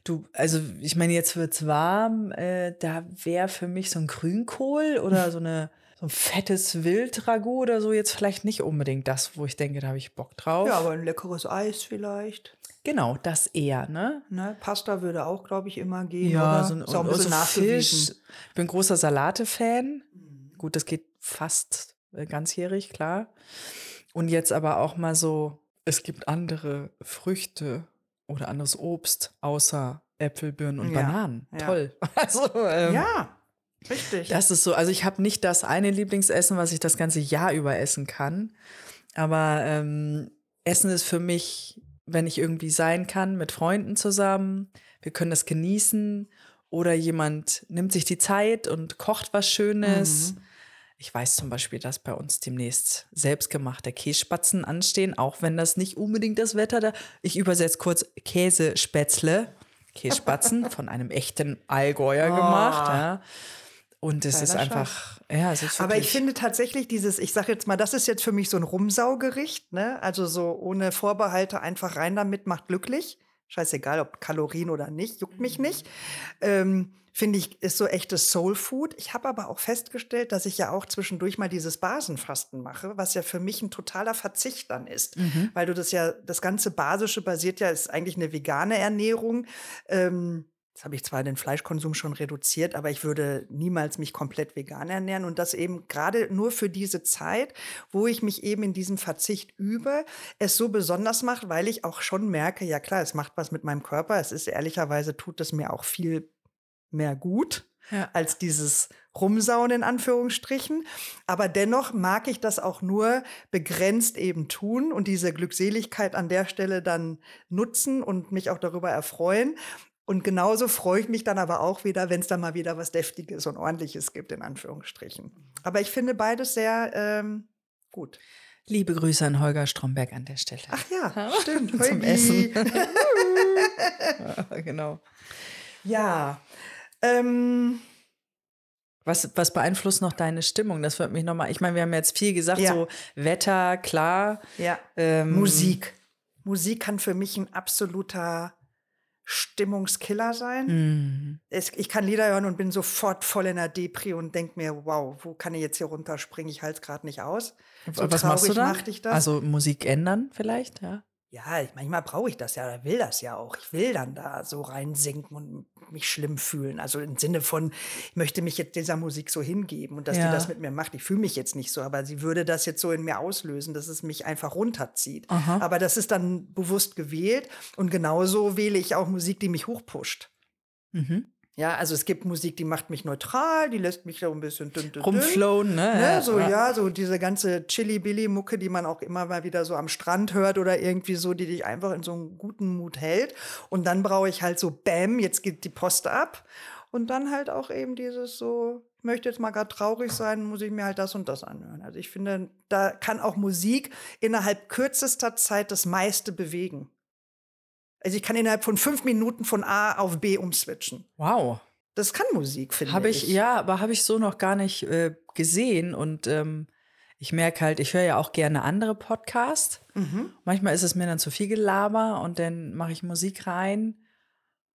du, also ich meine, jetzt wird's warm, äh, da wäre für mich so ein Grünkohl oder so eine so ein fettes Wildragout oder so jetzt vielleicht nicht unbedingt das, wo ich denke, da habe ich Bock drauf. Ja, aber ein leckeres Eis vielleicht. Genau, das eher, ne? Ne? Pasta würde auch, glaube ich, immer gehen. Ja, oder? so ein, auch ein bisschen so. Fisch. Ich bin großer Salate-Fan. Mhm. Gut, das geht fast äh, ganzjährig, klar. Und jetzt aber auch mal so, es gibt andere Früchte oder anderes Obst außer Äpfel, Birnen und Ja, Bananen. ja. Toll. Also, ähm, Ja, richtig. das ist so, also ich habe nicht das eine Lieblingsessen, was ich das ganze Jahr über essen kann. Aber ähm, Essen ist für mich, wenn ich irgendwie sein kann, mit Freunden zusammen. Wir können das genießen. Oder jemand nimmt sich die Zeit und kocht was Schönes. Ich weiß zum Beispiel, dass bei uns demnächst selbstgemachte Kässpatzen anstehen, auch wenn das nicht unbedingt das Wetter da. Ich übersetze kurz Käsespätzle, Kässpatzen von einem echten Allgäuer gemacht. Ja. Und es ist einfach, ja, es ist Aber ich finde tatsächlich dieses, ich sage jetzt mal, das ist jetzt für mich so ein Rumsaugericht, ne? Also so ohne Vorbehalte einfach rein damit, macht glücklich. Scheißegal, ob Kalorien oder nicht, juckt mich nicht. Ähm, finde ich, ist so echtes Soul Food. Ich habe aber auch festgestellt, dass ich ja auch zwischendurch mal dieses Basenfasten mache, was ja für mich ein totaler Verzicht dann ist. Weil du das ja, das ganze Basische basiert ja, ist eigentlich eine vegane Ernährung. Ähm, Jetzt habe ich zwar den Fleischkonsum schon reduziert, aber ich würde niemals mich komplett vegan ernähren und das eben gerade nur für diese Zeit, wo ich mich eben in diesem Verzicht übe, es so besonders macht, weil ich auch schon merke, ja klar, es macht was mit meinem Körper. Es ist ehrlicherweise tut es mir auch viel mehr gut Ja. als dieses Rumsauen in Anführungsstrichen. Aber dennoch mag ich das auch nur begrenzt eben tun und diese Glückseligkeit an der Stelle dann nutzen und mich auch darüber erfreuen. Und genauso freue ich mich dann aber auch wieder, wenn es dann mal wieder was Deftiges und Ordentliches gibt, in Anführungsstrichen. Aber ich finde beides sehr ähm, gut. Liebe Grüße an Holger Stromberg an der Stelle. Ach ja, stimmt. Zum Holgi. Essen. genau. Ja. Ähm, Was, was beeinflusst noch deine Stimmung? Das wird mich nochmal. Ich meine, wir haben jetzt viel gesagt, Ja. so Wetter, klar. ja. Ähm, Musik. Musik kann für mich ein absoluter Stimmungskiller sein. Mhm. Es, ich kann Lieder hören und bin sofort voll in der Depri und denke mir, wow, wo kann ich jetzt hier runterspringen? Ich halte es gerade nicht aus. So was machst du da? das. Also Musik ändern vielleicht, ja. Ja, manchmal brauche ich das ja, oder will das ja auch. Ich will dann da so reinsinken und mich schlimm fühlen. Also im Sinne von, ich möchte mich jetzt dieser Musik so hingeben und dass Ja. die das mit mir macht. Ich fühle mich jetzt nicht so, aber sie würde das jetzt so in mir auslösen, dass es mich einfach runterzieht. Aha. Aber das ist dann bewusst gewählt und genauso wähle ich auch Musik, die mich hochpusht. Mhm. Ja, also es gibt Musik, die macht mich neutral, die lässt mich so ein bisschen dünn, dünn. Rumflowen, ne? Ne, so, ja, so diese ganze Chili-Billy-Mucke, die man auch immer mal wieder so am Strand hört oder irgendwie so, die dich einfach in so einen guten Mut hält. Und dann brauche ich halt so, bam, jetzt geht die Post ab. Und dann halt auch eben dieses so, ich möchte jetzt mal gerade traurig sein, muss ich mir halt das und das anhören. Also ich finde, da kann auch Musik innerhalb kürzester Zeit das meiste bewegen. Also ich kann innerhalb von fünf Minuten von A auf B umswitchen. Wow. Das kann Musik, finde Habe ich. ich, ja, aber habe ich so noch gar nicht äh, gesehen. Und ähm, ich merke halt, ich höre ja auch gerne andere Podcasts. Mhm. Manchmal ist es mir dann zu viel Gelaber und dann mache ich Musik rein.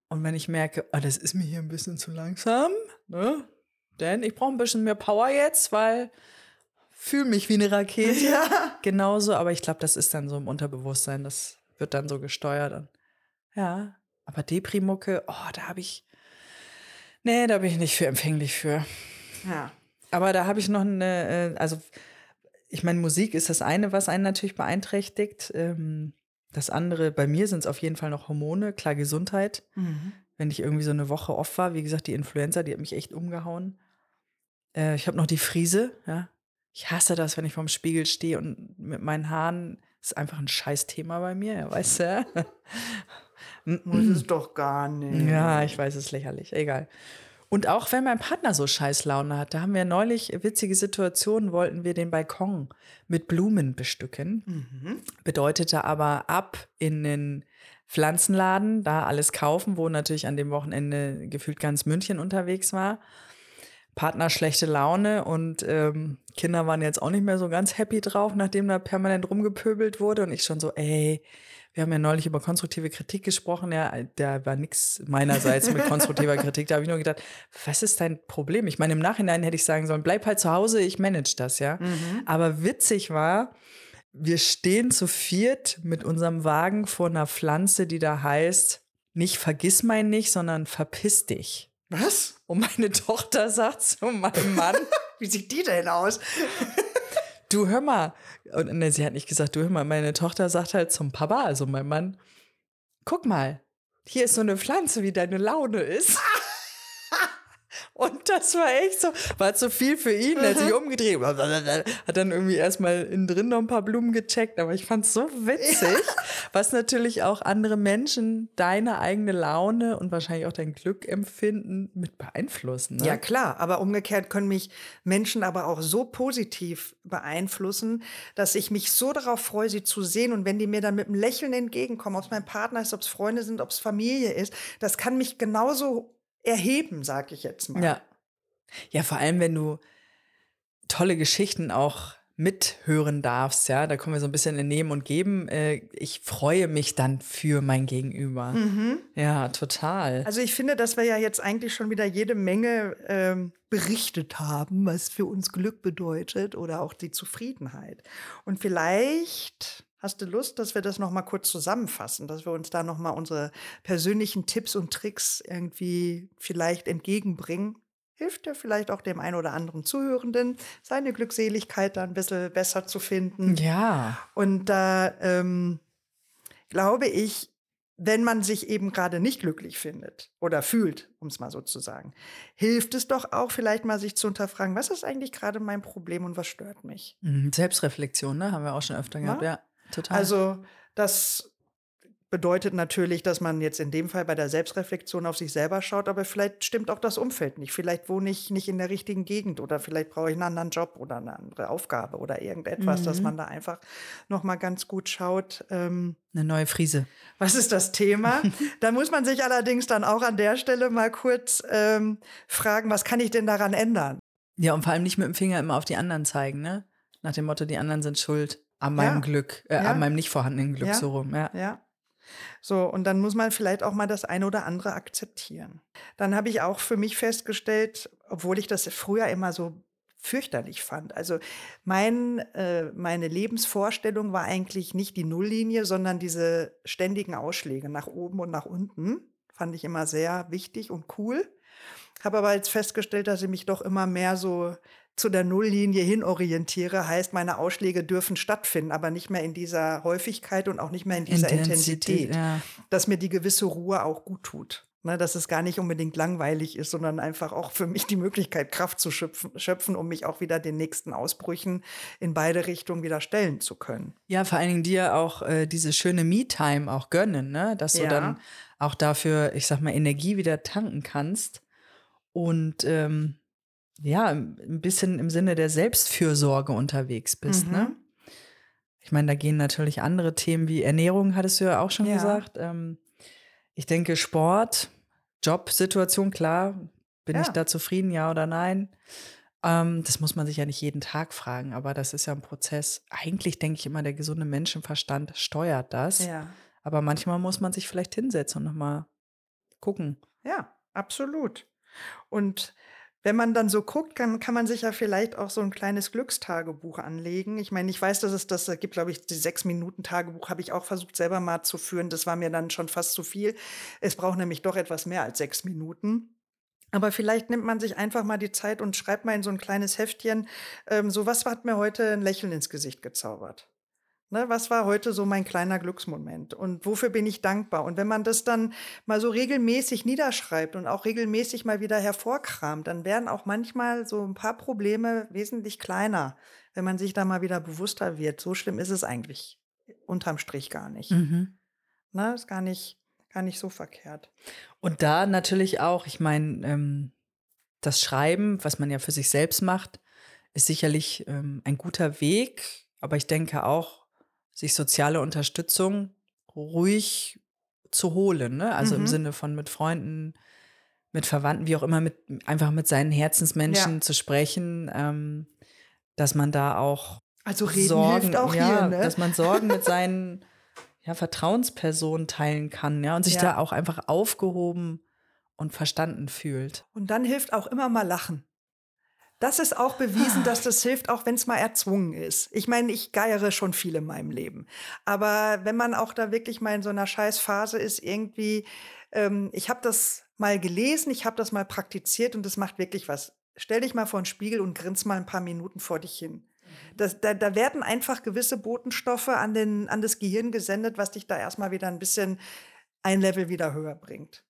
Und wenn ich merke, oh, das ist mir hier ein bisschen zu langsam, ne? Denn ich brauche ein bisschen mehr Power jetzt, weil fühle mich wie eine Rakete. Ja. Genauso, aber ich glaube, das ist dann so im Unterbewusstsein, das wird dann so gesteuert. Ja, aber Deprimucke, oh, da habe ich, nee, da bin ich nicht für empfänglich für. Ja. Aber da habe ich noch eine, äh, also ich meine, Musik ist das eine, was einen natürlich beeinträchtigt. Ähm, das andere, bei mir sind es auf jeden Fall noch Hormone, klar Gesundheit. Mhm. Wenn ich irgendwie so eine Woche off war, wie gesagt, die Influenza, die hat mich echt umgehauen. Äh, ich habe noch die Friese, ja. Ich hasse das, wenn ich vorm Spiegel stehe und mit meinen Haaren ist einfach ein Scheißthema bei mir, ja, weißt du? Muss es doch gar nicht. Ja, ich weiß, es ist lächerlich. Egal. Und auch wenn mein Partner so Scheißlaune hat, da haben wir neulich witzige Situationen, wollten wir den Balkon mit Blumen bestücken. Mhm. Bedeutete aber ab in den Pflanzenladen, da alles kaufen, wo natürlich an dem Wochenende gefühlt ganz München unterwegs war. Partner schlechte Laune und ähm, Kinder waren jetzt auch nicht mehr so ganz happy drauf, nachdem da permanent rumgepöbelt wurde und ich schon so, ey, wir haben ja neulich über konstruktive Kritik gesprochen, ja, da war nichts meinerseits mit konstruktiver Kritik. Da habe ich nur gedacht, was ist dein Problem? Ich meine, im Nachhinein hätte ich sagen sollen, bleib halt zu Hause, ich manage das, ja. Mhm. Aber witzig war, wir stehen zu viert mit unserem Wagen vor einer Pflanze, die da heißt, nicht vergiss mein nicht, sondern verpiss dich. Was? Und meine Tochter sagt zu meinem Mann, Wie sieht die denn aus? Du hör mal. Und ne, sie hat nicht gesagt, du hör mal, meine Tochter sagt halt zum Papa, also mein Mann, guck mal, hier ist so eine Pflanze, wie deine Laune ist. Und das war echt so, war zu viel für ihn, er hat sich umgedreht, hat dann irgendwie erstmal innen drin noch ein paar Blumen gecheckt, aber ich fand es so witzig, was natürlich auch andere Menschen deine eigene Laune und wahrscheinlich auch dein Glück empfinden mit beeinflussen. Ne? Ja, klar, aber umgekehrt können mich Menschen aber auch so positiv beeinflussen, dass ich mich so darauf freue, sie zu sehen. Und wenn die mir dann mit einem Lächeln entgegenkommen, ob es mein Partner ist, ob es Freunde sind, ob es Familie ist, das kann mich genauso erheben, sag ich jetzt mal. Ja. Ja, vor allem, wenn du tolle Geschichten auch mithören darfst, ja, da kommen wir so ein bisschen in Nehmen und Geben. Äh, ich freue mich dann für mein Gegenüber. Mhm. Ja, total. Also ich finde, dass wir ja jetzt eigentlich schon wieder jede Menge ähm, berichtet haben, was für uns Glück bedeutet oder auch die Zufriedenheit. Und vielleicht hast du Lust, dass wir das noch mal kurz zusammenfassen, dass wir uns da noch mal unsere persönlichen Tipps und Tricks irgendwie vielleicht entgegenbringen. Hilft ja vielleicht auch dem einen oder anderen Zuhörenden, seine Glückseligkeit da ein bisschen besser zu finden. ja. Und da ähm, glaube ich, wenn man sich eben gerade nicht glücklich findet oder fühlt, um es mal so zu sagen, hilft es doch auch vielleicht mal sich zu hinterfragen, was ist eigentlich gerade mein Problem und was stört mich? Mhm, Selbstreflexion, ne? Haben wir auch schon öfter gehabt, Ja. ja. Total. Also das bedeutet natürlich, dass man jetzt in dem Fall bei der Selbstreflexion auf sich selber schaut, aber vielleicht stimmt auch das Umfeld nicht. Vielleicht wohne ich nicht in der richtigen Gegend oder vielleicht brauche ich einen anderen Job oder eine andere Aufgabe oder irgendetwas, dass Mhm. man da einfach noch mal ganz gut schaut. Ähm, Eine neue Frise. Was ist das Thema? da muss man sich allerdings dann auch an der Stelle mal kurz ähm, fragen, was kann ich denn daran ändern? Ja, und vor allem nicht mit dem Finger immer auf die anderen zeigen, ne? Nach dem Motto, die anderen sind schuld an meinem Ja. Glück, äh, Ja. an meinem nicht vorhandenen Glück, Ja. so rum, ja. Ja. So, und dann muss man vielleicht auch mal das eine oder andere akzeptieren. Dann habe ich auch für mich festgestellt, obwohl ich das früher immer so fürchterlich fand. Also mein, äh, meine Lebensvorstellung war eigentlich nicht die Nulllinie, sondern diese ständigen Ausschläge nach oben und nach unten. Fand ich immer sehr wichtig und cool. Habe aber jetzt festgestellt, dass ich mich doch immer mehr so zu der Nulllinie hin orientiere. Heißt, meine Ausschläge dürfen stattfinden, aber nicht mehr in dieser Häufigkeit und auch nicht mehr in dieser Intensität. Ja. Dass mir die gewisse Ruhe auch gut tut. Ne, dass es gar nicht unbedingt langweilig ist, sondern einfach auch für mich die Möglichkeit, Kraft zu schöpfen, schöpfen, um mich auch wieder den nächsten Ausbrüchen in beide Richtungen wieder stellen zu können. Ja, vor allen Dingen dir auch äh, diese schöne Me-Time auch gönnen, ne? dass du Ja. dann auch dafür, ich sag mal, Energie wieder tanken kannst und ähm, ja, ein bisschen im Sinne der Selbstfürsorge unterwegs bist. Mhm. Ne? Ich meine, da gehen natürlich andere Themen wie Ernährung, hattest du ja auch schon Ja. gesagt. Ähm, ich denke, Sport, Jobsituation, klar, bin ich Ja. da zufrieden, ja oder nein? Ähm, das muss man sich ja nicht jeden Tag fragen, aber das ist ja ein Prozess. Eigentlich denke ich immer, der gesunde Menschenverstand steuert das. Ja. Aber manchmal muss man sich vielleicht hinsetzen und nochmal gucken. Ja, absolut. Und wenn man dann so guckt, kann, kann man sich ja vielleicht auch so ein kleines Glückstagebuch anlegen. Ich meine, ich weiß, dass es das gibt, glaube ich, die sechs Minuten Tagebuch habe ich auch versucht selber mal zu führen. Das war mir dann schon fast zu viel. Es braucht nämlich doch etwas mehr als sechs Minuten. Aber vielleicht nimmt man sich einfach mal die Zeit und schreibt mal in so ein kleines Heftchen, ähm, so was hat mir heute ein Lächeln ins Gesicht gezaubert. Ne, was war heute so mein kleiner Glücksmoment und wofür bin ich dankbar? Und wenn man das dann mal so regelmäßig niederschreibt und auch regelmäßig mal wieder hervorkramt, dann werden auch manchmal so ein paar Probleme wesentlich kleiner, wenn man sich da mal wieder bewusster wird. So schlimm ist es eigentlich unterm Strich gar nicht. Mhm. Ne, ist gar nicht, gar nicht so verkehrt. Und da natürlich auch, ich meine, ähm, das Schreiben, was man ja für sich selbst macht, ist sicherlich ähm, ein guter Weg. Aber ich denke auch, sich soziale Unterstützung ruhig zu holen. Ne? Also im Mhm. Sinne von mit Freunden, mit Verwandten, wie auch immer, mit, einfach mit seinen Herzensmenschen Ja. zu sprechen, ähm, dass man da auch Also reden Sorgen, hilft auch ja, hier, ne? dass man Sorgen mit seinen ja, Vertrauenspersonen teilen kann, ja, und sich Ja. da auch einfach aufgehoben und verstanden fühlt. Und dann hilft auch immer mal Lachen. Das ist auch bewiesen, dass das hilft, auch wenn es mal erzwungen ist. Ich meine, ich geiere schon viel in meinem Leben. Aber wenn man auch da wirklich mal in so einer Scheißphase ist, irgendwie, ähm, ich habe das mal gelesen, ich habe das mal praktiziert und das macht wirklich was. Stell dich mal vor den Spiegel und grins mal ein paar Minuten vor dich hin. Das, da, da werden einfach gewisse Botenstoffe an, den, an das Gehirn gesendet, was dich da erstmal wieder ein bisschen ein Level wieder höher bringt.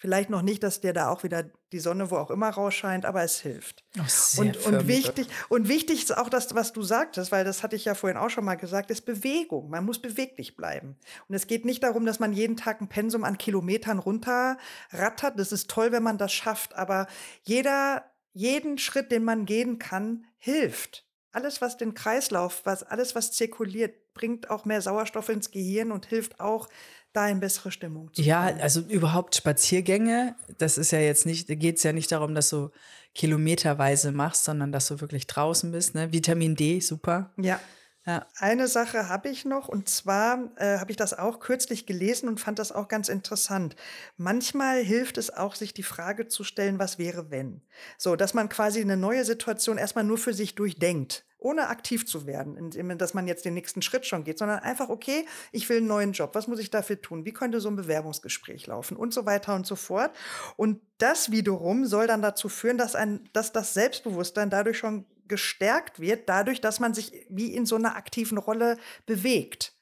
Vielleicht noch nicht, dass dir da auch wieder die Sonne wo auch immer rausscheint, aber es hilft. Oh, Und, und, wichtig, und wichtig ist auch das, was du sagtest, weil das hatte ich ja vorhin auch schon mal gesagt, ist Bewegung. Man muss beweglich bleiben. Und es geht nicht darum, dass man jeden Tag ein Pensum an Kilometern runterrattert. Das ist toll, wenn man das schafft, aber jeder, jeden Schritt, den man gehen kann, hilft. Alles, was den Kreislauf, was, alles, was zirkuliert, bringt auch mehr Sauerstoff ins Gehirn und hilft auch, da in bessere Stimmung zu Ja, kommen. also überhaupt Spaziergänge, das ist ja jetzt nicht, da geht es ja nicht darum, dass du kilometerweise machst, sondern dass du wirklich draußen bist. Ne? Vitamin D, super. Ja. Ja. Eine Sache habe ich noch und zwar äh, habe ich das auch kürzlich gelesen und fand das auch ganz interessant. Manchmal hilft es auch, sich die Frage zu stellen, was wäre wenn? So, dass man quasi eine neue Situation erstmal nur für sich durchdenkt, ohne aktiv zu werden, indem dass man jetzt den nächsten Schritt schon geht, sondern einfach, okay, ich will einen neuen Job, was muss ich dafür tun? Wie könnte so ein Bewerbungsgespräch laufen und so weiter und so fort. Und das wiederum soll dann dazu führen, dass, ein, dass das Selbstbewusstsein dadurch schon gestärkt wird, dadurch, dass man sich wie in so einer aktiven Rolle bewegt.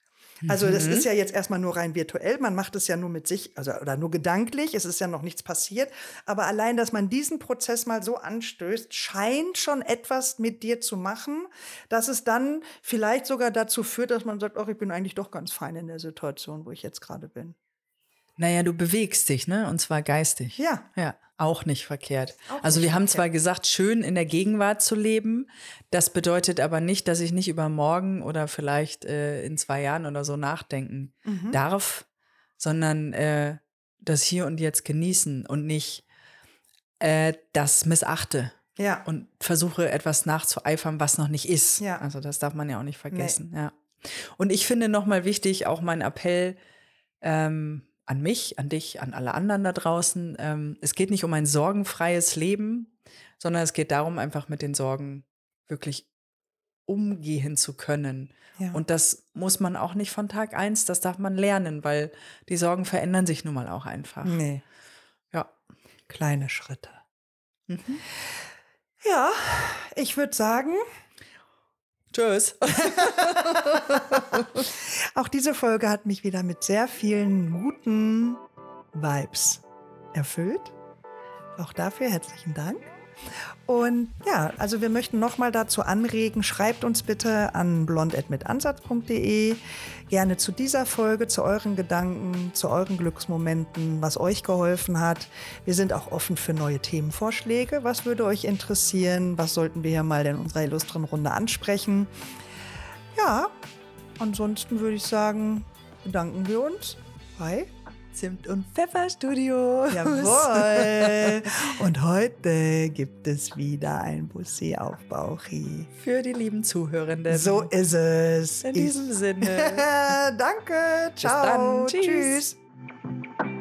Also das ist ja jetzt erstmal nur rein virtuell, man macht es ja nur mit sich, also oder nur gedanklich, es ist ja noch nichts passiert, aber allein, dass man diesen Prozess mal so anstößt, scheint schon etwas mit dir zu machen, dass es dann vielleicht sogar dazu führt, dass man sagt, ach, ich bin eigentlich doch ganz fein in der Situation, wo ich jetzt gerade bin. Naja, du bewegst dich, ne? Und zwar geistig. Ja. Ja, auch nicht verkehrt. Auch also nicht wir haben verkehrt. zwar gesagt, schön in der Gegenwart zu leben. Das bedeutet aber nicht, dass ich nicht über morgen oder vielleicht äh, in zwei Jahren oder so nachdenken Mhm. darf, sondern äh, das Hier und Jetzt genießen und nicht äh, das missachte Ja. und versuche etwas nachzueifern, was noch nicht ist. Ja. Also das darf man ja auch nicht vergessen. Ja. Und ich finde nochmal wichtig, auch mein Appell ähm, an mich, an dich, an alle anderen da draußen. Ähm, es geht nicht um ein sorgenfreies Leben, sondern es geht darum, einfach mit den Sorgen wirklich umgehen zu können. ja. Und das muss man auch nicht von Tag eins, das darf man lernen, weil die Sorgen verändern sich nun mal auch einfach. nee, Ja. kleine Schritte. Mhm. Ja, ich würde sagen, Tschüss. auch diese Folge hat mich wieder mit sehr vielen guten Vibes erfüllt. Auch dafür herzlichen Dank. Und ja, also wir möchten nochmal dazu anregen, schreibt uns bitte an blond.mitansatz.de gerne zu dieser Folge, zu euren Gedanken, zu euren Glücksmomenten, was euch geholfen hat. Wir sind auch offen für neue Themenvorschläge. Was würde euch interessieren? Was sollten wir hier mal in unserer illustren Runde ansprechen? Ja, ansonsten würde ich sagen, bedanken wir uns bei Zimt und Pfefferstudio. Jawohl. Und heute gibt es wieder ein Bussi auf Bauchi. Für die lieben Zuhörenden. So ist es. In diesem Sinne. Danke. Ciao. Tschüss. Tschüss.